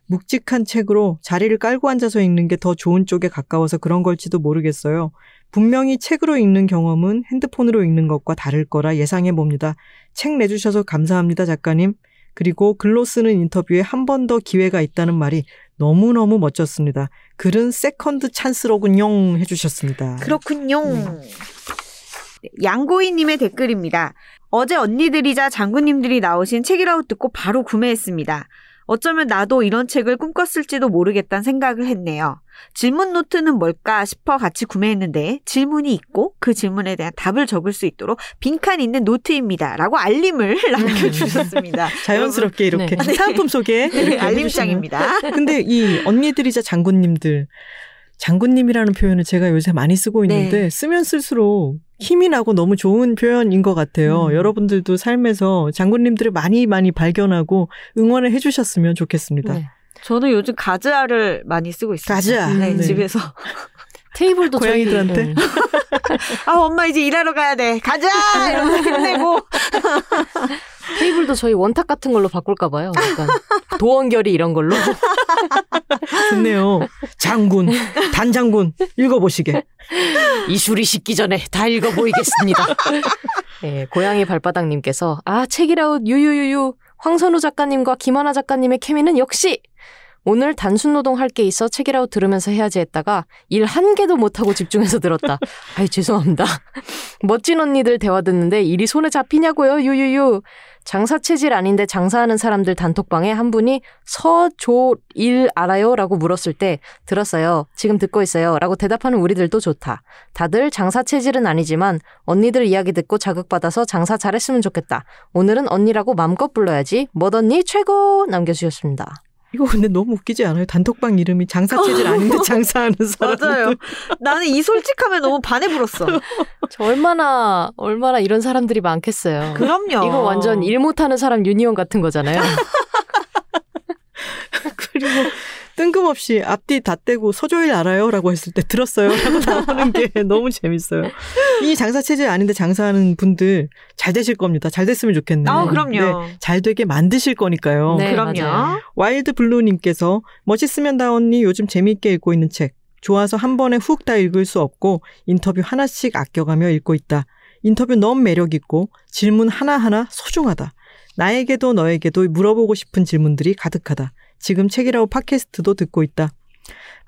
묵직한 책으로 자리를 깔고 앉아서 읽는 게 더 좋은 쪽에 가까워서 그런 걸지도 모르겠어요. 분명히 책으로 읽는 경험은 핸드폰으로 읽는 것과 다를 거라 예상해 봅니다. 책 내주셔서 감사합니다, 작가님. 그리고 글로 쓰는 인터뷰에 한 번 더 기회가 있다는 말이 너무너무 멋졌습니다. 글은 second chance로군요 해주셨습니다. 그렇군요. 네, 양고희님의 댓글입니다. 어제 언니들이자 장군님들이 나오신 책이라웃 듣고 바로 구매했습니다. 어쩌면 나도 이런 책을 꿈꿨을지도 모르겠다는 생각을 했네요. 질문 노트는 뭘까 싶어 같이 구매했는데 질문이 있고 그 질문에 대한 답을 적을 수 있도록 빈칸 있는 노트입니다. 라고 알림을 남겨주셨습니다. 자연스럽게 이렇게 네. 사은품 소개 네, 알림장입니다. 근데 이 언니들이자 장군님들 장군님이라는 표현을 제가 요새 많이 쓰고 있는데 네. 쓰면 쓸수록 힘이 나고 너무 좋은 표현인 것 같아요. 음. 여러분들도 삶에서 장군님들을 많이 많이 발견하고 응원을 해주셨으면 좋겠습니다. 네. 저는 요즘 가즈아를 많이 쓰고 있어요. 가즈아. 네, 네. 집에서. 테이블도 저희- 고양이들한테? 네. 아, 엄마 이제 일하러 가야 돼. 가자! 이러면서 힘내고. 테이블도 저희 원탁 같은 걸로 바꿀까 봐요. 약간 도원결이 이런 걸로. 좋네요. 장군, 단장군 읽어보시게. 이슈리 씻기 전에 다 읽어 보이겠습니다. 네, 고양이 발바닥님께서 아 책이라웃 유유유유 황선우 작가님과 김하나 작가님의 케미는 역시 오늘 단순 노동할 게 있어 책이라웃 들으면서 해야지 했다가 일 한 개도 못하고 집중해서 들었다. 아이 죄송합니다. 멋진 언니들 대화 듣는데 일이 손에 잡히냐고요 유유유. 장사 체질 아닌데 장사하는 사람들 단톡방에 한 분이 서조일 알아요? 라고 물었을 때 들었어요. 지금 듣고 있어요. 라고 대답하는 우리들도 좋다. 다들 장사 체질은 아니지만 언니들 이야기 듣고 자극받아서 장사 잘했으면 좋겠다. 오늘은 언니라고 맘껏 불러야지. 멋언니 최고! 남겨주셨습니다. 이거 근데 너무 웃기지 않아요? 단톡방 이름이 장사 체질 아닌데 장사하는 사람. 맞아요. 나는 이 솔직함에 너무 반해 불었어. 저 얼마나, 얼마나 이런 사람들이 많겠어요. 그럼요. 이거 완전 일 못하는 사람 유니온 같은 거잖아요. 그리고 뜬금없이 앞뒤 다 떼고 서조일 알아요? 라고 했을 때 들었어요? 라고 나오는 게 너무 재밌어요. 이 장사 체질 아닌데 장사하는 분들 잘 되실 겁니다. 잘 됐으면 좋겠네요. 아, 그럼요. 네, 잘 되게 만드실 거니까요. 네, 그럼요. 맞아요. 와일드 블루님께서 멋있으면 다 언니 요즘 재미있게 읽고 있는 책. 좋아서 한 번에 훅 다 읽을 수 없고 인터뷰 하나씩 아껴가며 읽고 있다. 인터뷰 너무 매력있고 질문 하나하나 소중하다. 나에게도 너에게도 물어보고 싶은 질문들이 가득하다. 지금 책이라고 팟캐스트도 듣고 있다.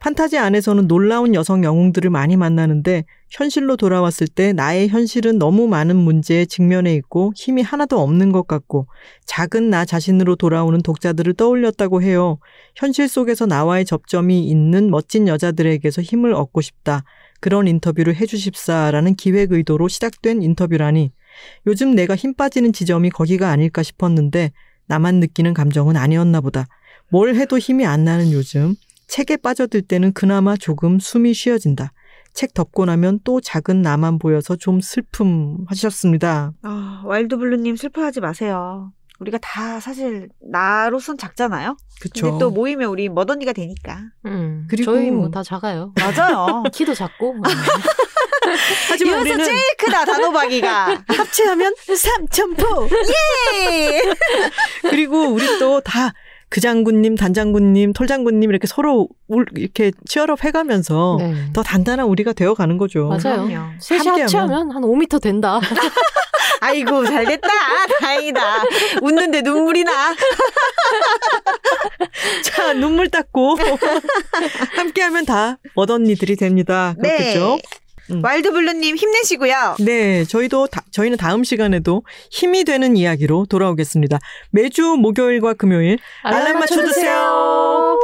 판타지 안에서는 놀라운 여성 영웅들을 많이 만나는데 현실로 돌아왔을 때 나의 현실은 너무 많은 문제에 직면해 있고 힘이 하나도 없는 것 같고 작은 나 자신으로 돌아오는 독자들을 떠올렸다고 해요. 현실 속에서 나와의 접점이 있는 멋진 여자들에게서 힘을 얻고 싶다. 그런 인터뷰를 해주십사라는 기획 의도로 시작된 인터뷰라니 요즘 내가 힘 빠지는 지점이 거기가 아닐까 싶었는데 나만 느끼는 감정은 아니었나 보다. 뭘 해도 힘이 안 나는 요즘 책에 빠져들 때는 그나마 조금 숨이 쉬어진다. 책 덮고 나면 또 작은 나만 보여서 좀 슬픔 하셨습니다. 아, 와일드블루님 슬퍼하지 마세요. 우리가 다 사실 나로선 작잖아요. 그쵸. 근데 또 모이면 우리 멋언니가 되니까. 음, 그리고- 저희 뭐 다 작아요. 맞아요. 키도 작고. 하지만 이어서 우리는 제일 크다 단호박이가. 합체하면 삼천포. 예. 그리고 우리 또 다 그 장군님, 단장군님, 톨장군님 이렇게 서로 울- 이렇게 치열업 해가면서 네. 더 단단한 우리가 되어가는 거죠. 맞아요. 셋이 함께하면. 합치하면 한 5m 된다. 아이고 잘 됐다. 다행이다. 웃는데 눈물이 나. 자, 눈물 닦고 함께하면 다 멋언니들이 됩니다. 그렇겠죠? 음. 와일드블루님 힘내시고요. 네, 저희도 다- 저희는 다음 시간에도 힘이 되는 이야기로 돌아오겠습니다. 매주 목요일과 금요일 알람 맞춰주세요.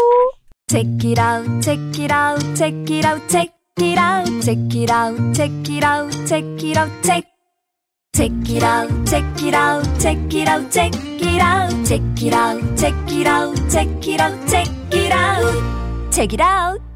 Check it out, check it out, check it out, check it out, check it out, check it out, check it out, check. Check it out, check it out, check it out, check it out, check it out, check it out, check it out, check it out, check it out.